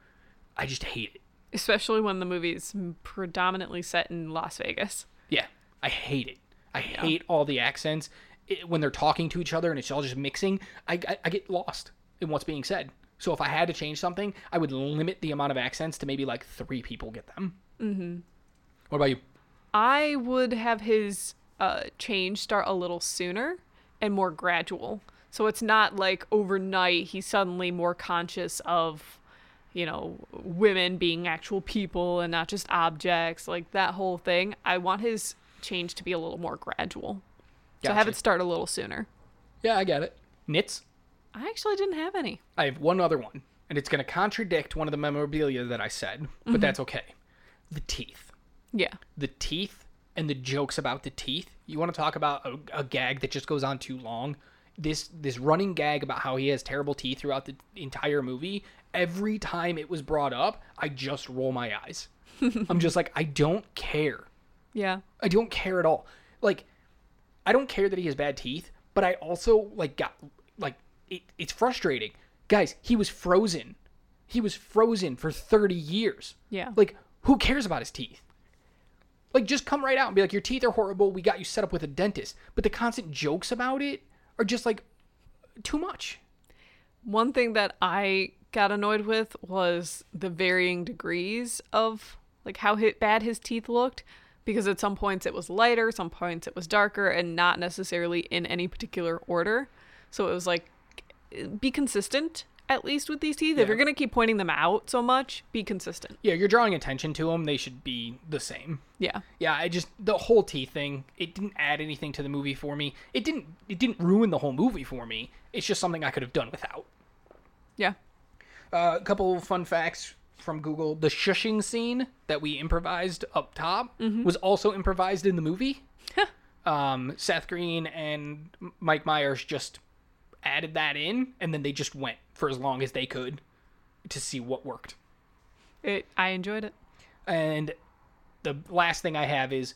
S1: I just hate it.
S2: Especially when the movie is predominantly set in Las Vegas.
S1: Yeah, I hate it. I hate all the accents it, when they're talking to each other and it's all just mixing. I, I, I get lost in what's being said. So if I had to change something, I would limit the amount of accents to maybe like three people get them. Mm-hmm. What about you?
S2: I would have his uh, change start a little sooner and more gradual. So it's not like overnight he's suddenly more conscious of, you know, women being actual people and not just objects, like that whole thing. I want his change to be a little more gradual. Gotcha. So have it start a little sooner.
S1: Yeah, I get it. Nits.
S2: I actually didn't have any.
S1: I have one other one, and it's going to contradict one of the memorabilia that I said, but mm-hmm. that's okay. The teeth.
S2: Yeah.
S1: the teeth and the jokes about the teeth. You want to talk about a, a gag that just goes on too long? This this running gag about how he has terrible teeth throughout the entire movie. Every time it was brought up, I just roll my eyes. [laughs] I'm just like, I don't care.
S2: Yeah.
S1: I don't care at all. Like, I don't care that he has bad teeth, but I also like got like it, it's frustrating, guys. He was frozen. He was frozen for 30 years.
S2: Yeah.
S1: Like, who cares about his teeth? Like, just come right out and be like, your teeth are horrible. We got you set up with a dentist. But the constant jokes about it are just like too much.
S2: One thing that I got annoyed with was the varying degrees of like how bad his teeth looked because at some points it was lighter, some points it was darker and not necessarily in any particular order. So it was like be consistent at least with these teeth. If you're to keep pointing them out so much, be consistent.
S1: Yeah, you're drawing attention to them. They should be the same.
S2: Yeah.
S1: Yeah, I just the whole teeth thing. It didn't add anything to the movie for me. It didn't. It didn't ruin the whole movie for me. It's just something I could have done without.
S2: Yeah.
S1: Uh, a couple fun facts from Google: the shushing scene that we improvised up top was also improvised in the movie. um, Seth Green and Mike Myers just added that in, and then they just went for as long as they could to see what worked.
S2: It I enjoyed it.
S1: And the last thing I have is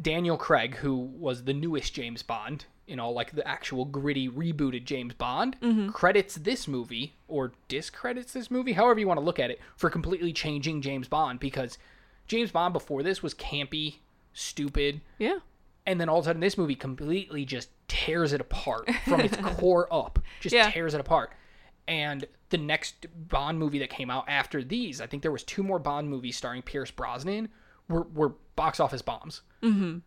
S1: Daniel Craig, who was the newest James Bond. in all like the actual gritty rebooted James Bond,
S2: Mm-hmm.
S1: credits this movie or discredits this movie, however you want to look at it, for completely changing James Bond because James Bond before this was campy, stupid,
S2: Yeah.
S1: And then all of a sudden this movie completely just tears it apart from its [laughs] core up just
S2: Yeah.
S1: tears it apart and the next bond movie that came out after these i think there was two more bond movies starring pierce brosnan were, were box office bombs mm-hmm.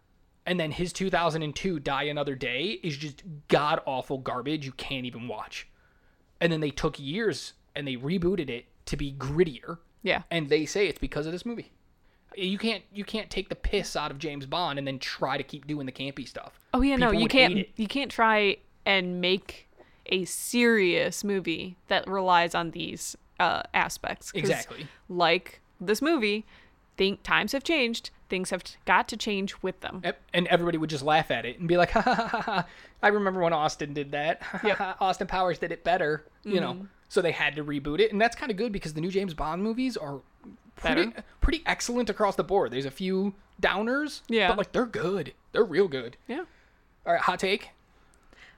S1: and then his 2002 die another day is just god awful garbage you can't even watch and then they took years and they rebooted it to be grittier
S2: Yeah.
S1: and they say it's because of this movie. You can't you can't take the piss out of James Bond and then try to keep doing the campy stuff.
S2: Oh yeah, no, you can't. You can't try and make a serious movie that relies on these uh, aspects.
S1: Exactly.
S2: Like this movie, think times have changed. Things have got to change with them.
S1: Yep, And everybody would just laugh at it and be like, [laughs] ha ha ha ha. ha. I remember when Austin did that. [laughs] Austin Powers did it better, you
S2: Mm-hmm.
S1: know. So they had to reboot it, and that's kind of good because the new James Bond movies are pretty
S2: Better.
S1: pretty excellent across the board. There's a few downers,
S2: Yeah.
S1: but like they're good. They're real good.
S2: Yeah.
S1: All right, hot take.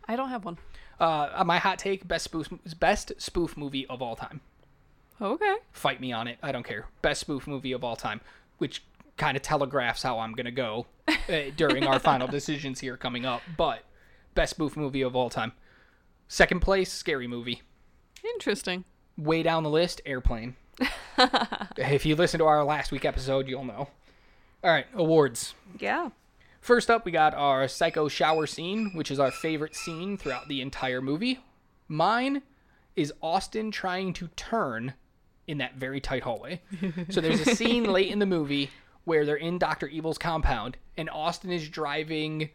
S2: I don't have one.
S1: Uh, my hot take: best spoof best spoof movie of all time.
S2: Okay.
S1: fight me on it. I don't care. Best spoof movie of all time, which kind of telegraphs how I'm gonna go uh, during our final [laughs] decisions here coming up. But best spoof movie of all time. Second place, scary movie.
S2: Interesting.
S1: Way down the list, Airplane. [laughs] if you listen to our last week episode, you'll know. All right, awards.
S2: Yeah.
S1: First up, we got our psycho shower scene, which is our favorite scene throughout the entire movie. Mine is Austin trying to turn in that very tight hallway. [laughs] so there's a scene late in the movie where they're in Dr. Evil's compound and Austin is driving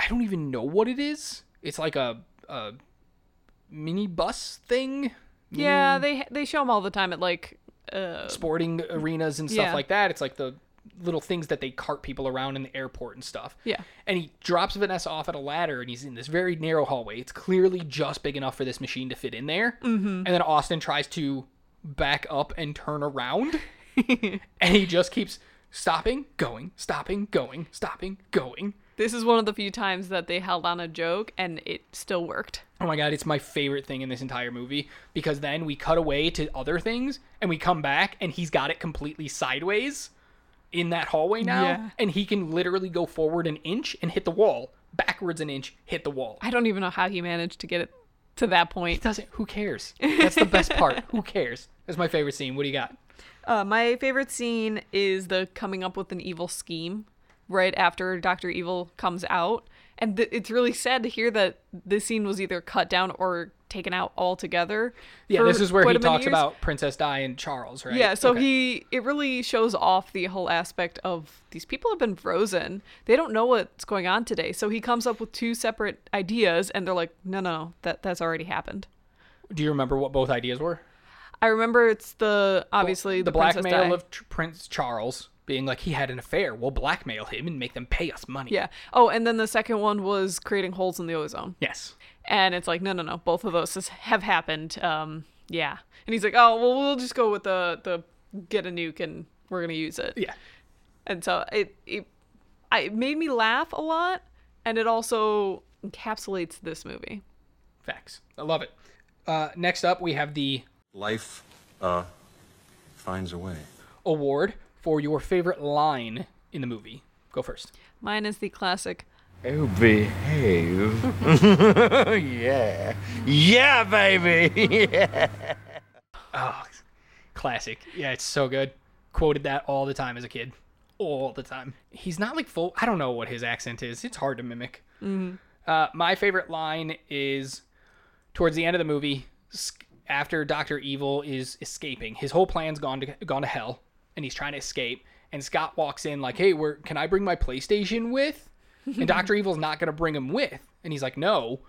S1: I don't even know what it is. It's like a a mini bus thing.
S2: Yeah. They they show them all the time at like. Uh,
S1: sporting arenas and stuff
S2: Yeah.
S1: like that. It's like the little things that they cart people around in the airport and stuff.
S2: Yeah.
S1: And he drops Vanessa off at a ladder and he's in this very narrow hallway. It's clearly just big enough for this machine to fit in there. Mm-hmm. And then Austin tries to back up and turn around. [laughs] and he just keeps stopping, going, stopping, going, stopping, going.
S2: This is one of the few times that they held on a joke and it still worked.
S1: Oh my god, it's my favorite thing in this entire movie because then we cut away to other things and we come back and he's got it completely sideways in that hallway now
S2: Yeah.
S1: and he can literally go forward an inch and hit the wall, backwards an inch, hit the wall.
S2: I don't even know how he managed to get it to that
S1: It
S2: point.
S1: doesn't who cares? That's the best part. [laughs] Who cares? That's my favorite scene. What do you got?
S2: Uh, my favorite scene is the coming up with an evil scheme right after Dr. Evil comes out. And th- it's really sad to hear that this scene was either cut down or taken out altogether.
S1: Yeah, this is where he talks
S2: years.
S1: about Princess Di and Charles, right?
S2: Yeah, so
S1: Okay.
S2: he it really shows off the whole aspect of these people have been frozen. They don't know what's going on today. So he comes up with two separate ideas and they're like, "No, no, no. That that's already happened."
S1: Do you remember what both ideas were?
S2: I remember it's the obviously
S1: the,
S2: the, Princess
S1: blackmail of Tr- Prince Charles being like he had an affair. We'll blackmail him and make them pay us money.
S2: Yeah. Oh, and then the second one was creating holes in the ozone.
S1: Yes.
S2: And it's like, no, no, no. Both of those have happened. Um, yeah. And he's like, oh, well, we'll just go with the the get a nuke and we're gonna use it.
S1: Yeah.
S2: And so it it, I, it made me laugh a lot, and it also encapsulates this movie.
S1: Facts. I love it. Uh, next up, we have the
S4: Life, uh, finds a way.
S1: award for your favorite line in the movie. Go first.
S2: Mine is the classic.
S3: Oh, behave. [laughs] yeah. Yeah, baby. yeah.
S1: Oh, classic. Yeah, it's so good. Quoted that all the time as a kid. All the time. He's not like full. I don't know what his accent is. It's hard to mimic. Uh, my favorite line is towards the end of the movie, after Doctor Evil is escaping. His whole plan's gone to gone to hell, and he's trying to escape. And Scott walks in like, "Hey, where can I bring my PlayStation with?" And [laughs] Doctor Evil's not gonna bring him with, and he's like, "No."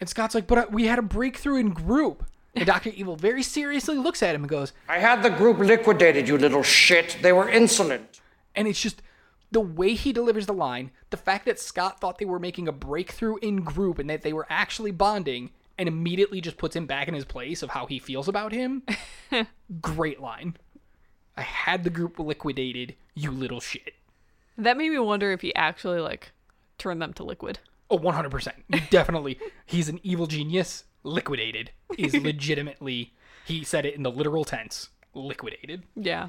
S1: And Scott's like, "But uh, we had a breakthrough in group." And Doctor [laughs] Evil very seriously looks at him and goes,
S5: I had the group liquidated, you little shit. They were insolent.
S1: and it's just the way he delivers the line, the fact that Scott thought they were making a breakthrough in group and that they were actually bonding, and immediately just puts him back in his place of how he feels about him. [laughs] Great line. I had the group liquidated, you little shit.
S2: That made me wonder if he actually like turned them to liquid.
S1: Oh, 100%. He definitely, he's an evil genius. Liquidated is [laughs] legitimately, he said it in the literal tense, liquidated.
S2: Yeah.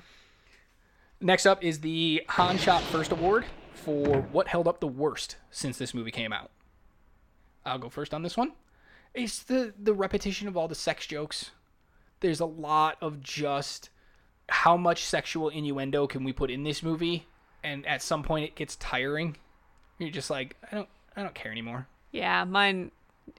S1: Next up is the Han Shot First Award for what held up the worst since this movie came out. I'll go first on this one. It's the the repetition of all the sex jokes. There's a lot of just how much sexual innuendo can we put in this movie, and at some point it gets tiring. You're just like, I don't, I don't care anymore.
S2: Yeah, mine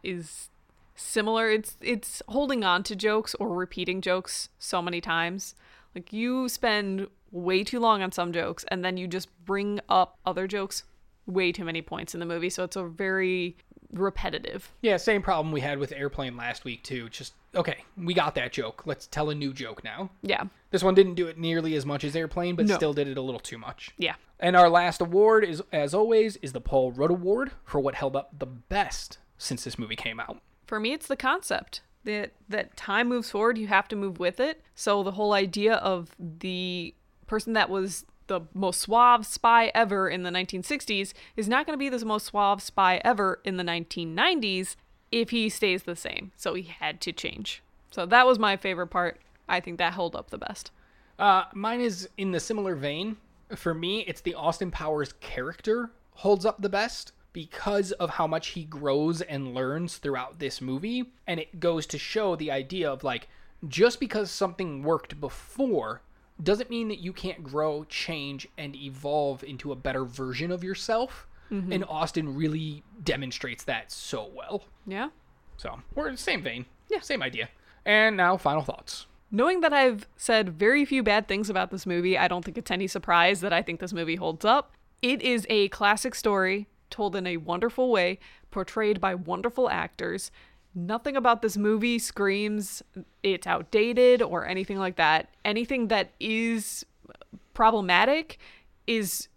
S2: is similar. It's it's holding on to jokes or repeating jokes so many times. Like you spend way too long on some jokes and then you just bring up other jokes way too many points in the movie, so it's a very repetitive.
S1: Yeah, same problem we had with Airplane last week too. Just okay, we got that joke. Let's tell a new joke now.
S2: Yeah.
S1: This one didn't do it nearly as much as Airplane, but
S2: No.
S1: still did it a little too much.
S2: Yeah.
S1: And our last award is, as always, is the Paul Rudd Award for what held up the best since this movie came out.
S2: For me, it's the concept that that time moves forward, you have to move with it. So the whole idea of the person that was the most suave spy ever in the 1960s is not going to be the most suave spy ever in the 1990s if he stays the same. So he had to change. So that was my favorite part. I think that held up the best.
S1: Uh, mine is in the similar vein. For me, it's the Austin Powers character holds up the best because of how much he grows and learns throughout this movie. And it goes to show the idea of like, just because something worked before doesn't mean that you can't grow, change, and evolve into a better version of yourself. Mm-hmm. And Austin really demonstrates that so well.
S2: Yeah.
S1: So we're in the same vein. Yeah. Same idea. And now, final thoughts.
S2: Knowing that I've said very few bad things about this movie, I don't think it's any surprise that I think this movie holds up. It is a classic story told in a wonderful way, portrayed by wonderful actors. Nothing about this movie screams it's outdated or anything like that. Anything that is problematic is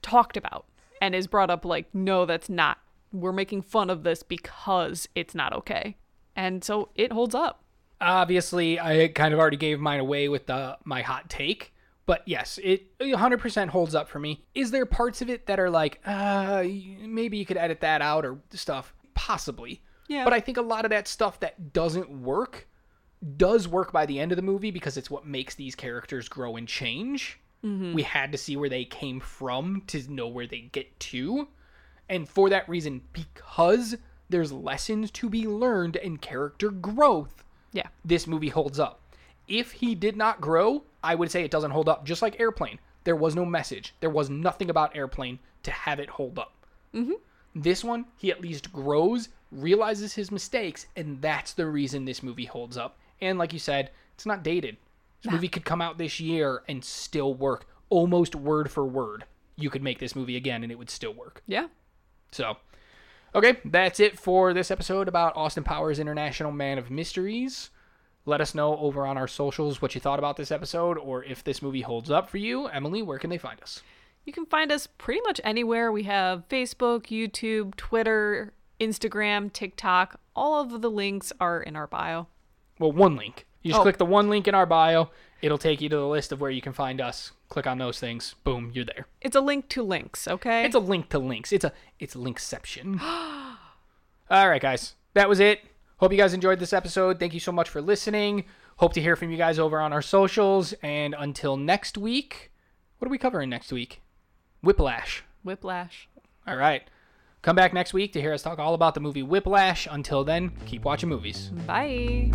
S2: talked about and is brought up like, no, that's not. We're making fun of this because it's not okay. And so it holds up.
S1: obviously i kind of already gave mine away with the my hot take but yes it 100% holds up for me is there parts of it that are like uh maybe you could edit that out or stuff possibly
S2: Yeah.
S1: but i think a lot of that stuff that doesn't work does work by the end of the movie because it's what makes these characters grow and change we had to see where they came from to know where they get to and for that reason because there's lessons to be learned and character growth
S2: Yeah.
S1: this movie holds up. If he did not grow, I would say it doesn't hold up. Just like Airplane, there was no message. There was nothing about Airplane to have it hold up. Mm-hmm. This one, he at least grows, realizes his mistakes, and that's the reason this movie holds up. And like you said, it's not dated. This movie could come out this year and still work, almost word for word. You could make this movie again and it would still work.
S2: Yeah.
S1: So, okay, that's it for this episode about Austin Powers International Man of Mysteries. Let us know over on our socials what you thought about this episode or if this movie holds up for you. Emily, where can they find us?
S2: You can find us pretty much anywhere. We have Facebook, YouTube, Twitter, Instagram, TikTok. All of the links are in our bio.
S1: Well, one link. You just
S2: Oh.
S1: click the one link in our bio. It'll take you to the list of where you can find us. Click on those things. Boom, you're there.
S2: It's a link to links, okay?
S1: It's a link to links. It's a it's linkception. [gasps] All right, guys. That was it. Hope you guys enjoyed this episode. Thank you so much for listening. Hope to hear from you guys over on our socials. And until next week, what are we covering next week? Whiplash.
S2: Whiplash.
S1: All right. Come back next week to hear us talk all about the movie Whiplash. Until then, keep watching movies.
S2: Bye.